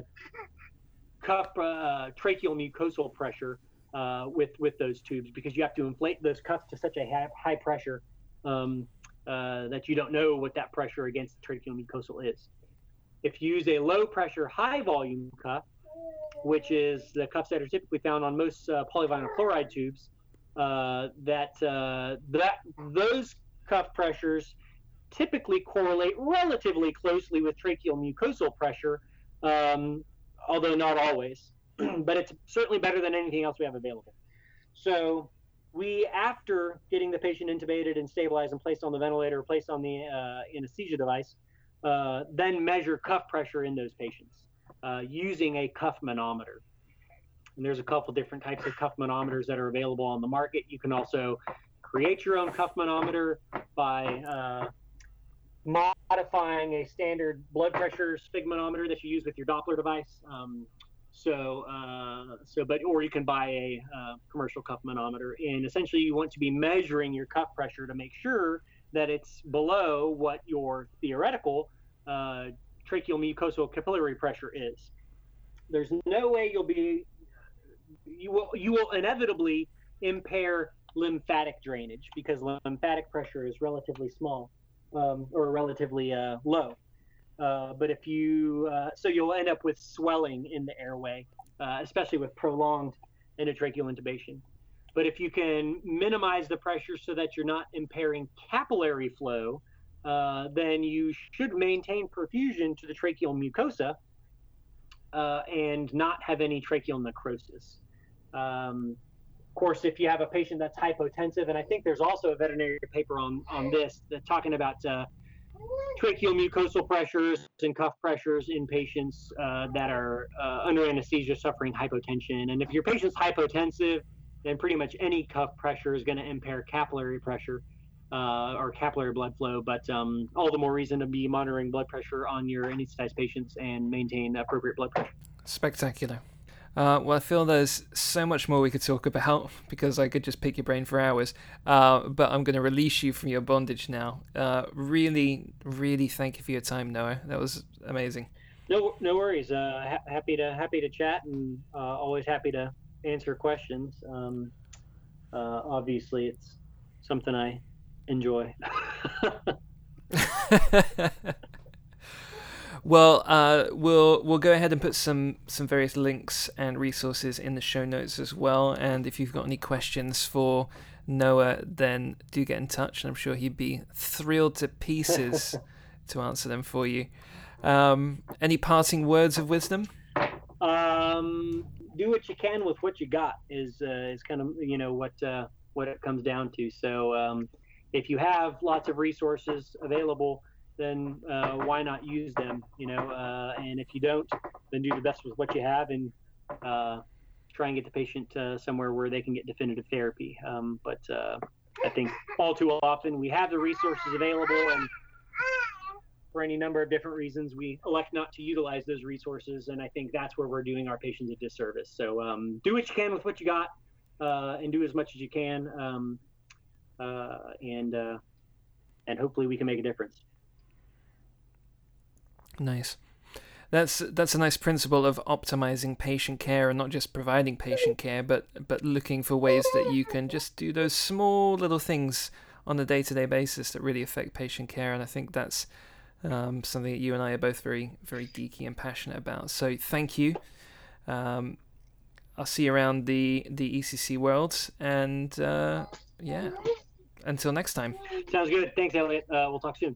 cuff uh, tracheal mucosal pressure uh, with with those tubes because you have to inflate those cuffs to such a high, high pressure um, uh, that you don't know what that pressure against the tracheal mucosal is. If you use a low pressure, high volume cuff, which is the cuffs that are typically found on most uh, polyvinyl chloride tubes, uh, that uh, that those cuff pressures typically correlate relatively closely with tracheal mucosal pressure, um, although not always. but it's certainly better than anything else we have available. So we, after getting the patient intubated and stabilized and placed on the ventilator placed on the uh, anesthesia device, uh, then measure cuff pressure in those patients uh, using a cuff manometer. And there's a couple different types of cuff manometers that are available on the market. You can also create your own cuff manometer by uh, modifying a standard blood pressure sphygmomanometer that you use with your Doppler device. Um, so, uh, so, but or you can buy a uh, commercial cuff manometer, and essentially you want to be measuring your cuff pressure to make sure that it's below what your theoretical uh, tracheal mucosal capillary pressure is. There's no way you'll be you will you will inevitably impair lymphatic drainage because lymphatic pressure is relatively small um, or relatively uh, low. Uh, but if you uh, so you'll end up with swelling in the airway, uh, especially with prolonged endotracheal intubation. But if you can minimize the pressure so that you're not impairing capillary flow, uh, then you should maintain perfusion to the tracheal mucosa uh, and not have any tracheal necrosis. Um, course, if you have a patient that's hypotensive, and I think there's also a veterinary paper on, on this talking about uh, tracheal mucosal pressures and cuff pressures in patients uh, that are uh, under anesthesia suffering hypotension. And if your patient's hypotensive, then pretty much any cuff pressure is going to impair capillary pressure uh, or capillary blood flow, but um, all the more reason to be monitoring blood pressure on your anesthetized patients and maintain appropriate blood pressure. Spectacular. Uh, well, I feel there's so much more we could talk about because I could just pick your brain for hours. Uh, but I'm going to release you from your bondage now. Uh, really, really thank you for your time, Noah. That was amazing. No, no worries. Uh, ha- happy to happy to chat and uh, always happy to answer questions. Um, uh, obviously, it's something I enjoy. well, uh, we'll we'll go ahead and put some some various links and resources in the show notes as well. And if you've got any questions for Noah, then do get in touch, and I'm sure he'd be thrilled to pieces to answer them for you. Um, any parting words of wisdom? Um, do what you can with what you got is uh, is kind of you know what uh, what it comes down to. So um, if you have lots of resources available, then uh, why not use them? You know, uh, and if you don't, then do the best with what you have and uh, try and get the patient uh, somewhere where they can get definitive therapy. Um, but uh, I think all too often we have the resources available, and for any number of different reasons, we elect not to utilize those resources. And I think that's where we're doing our patients a disservice. So um, do what you can with what you got, uh, and do as much as you can. Um, and and hopefully we can make a difference. Nice. That's that's a nice principle of optimizing patient care and not just providing patient care, but but looking for ways that you can just do those small little things on a day-to-day basis that really affect patient care, and I think that's um, something that you and I are both very, very geeky and passionate about. So thank you. Um, I'll see you around the the ECC world, and uh, yeah, until next time. Sounds good. Thanks, Elliot. Uh, we'll talk soon.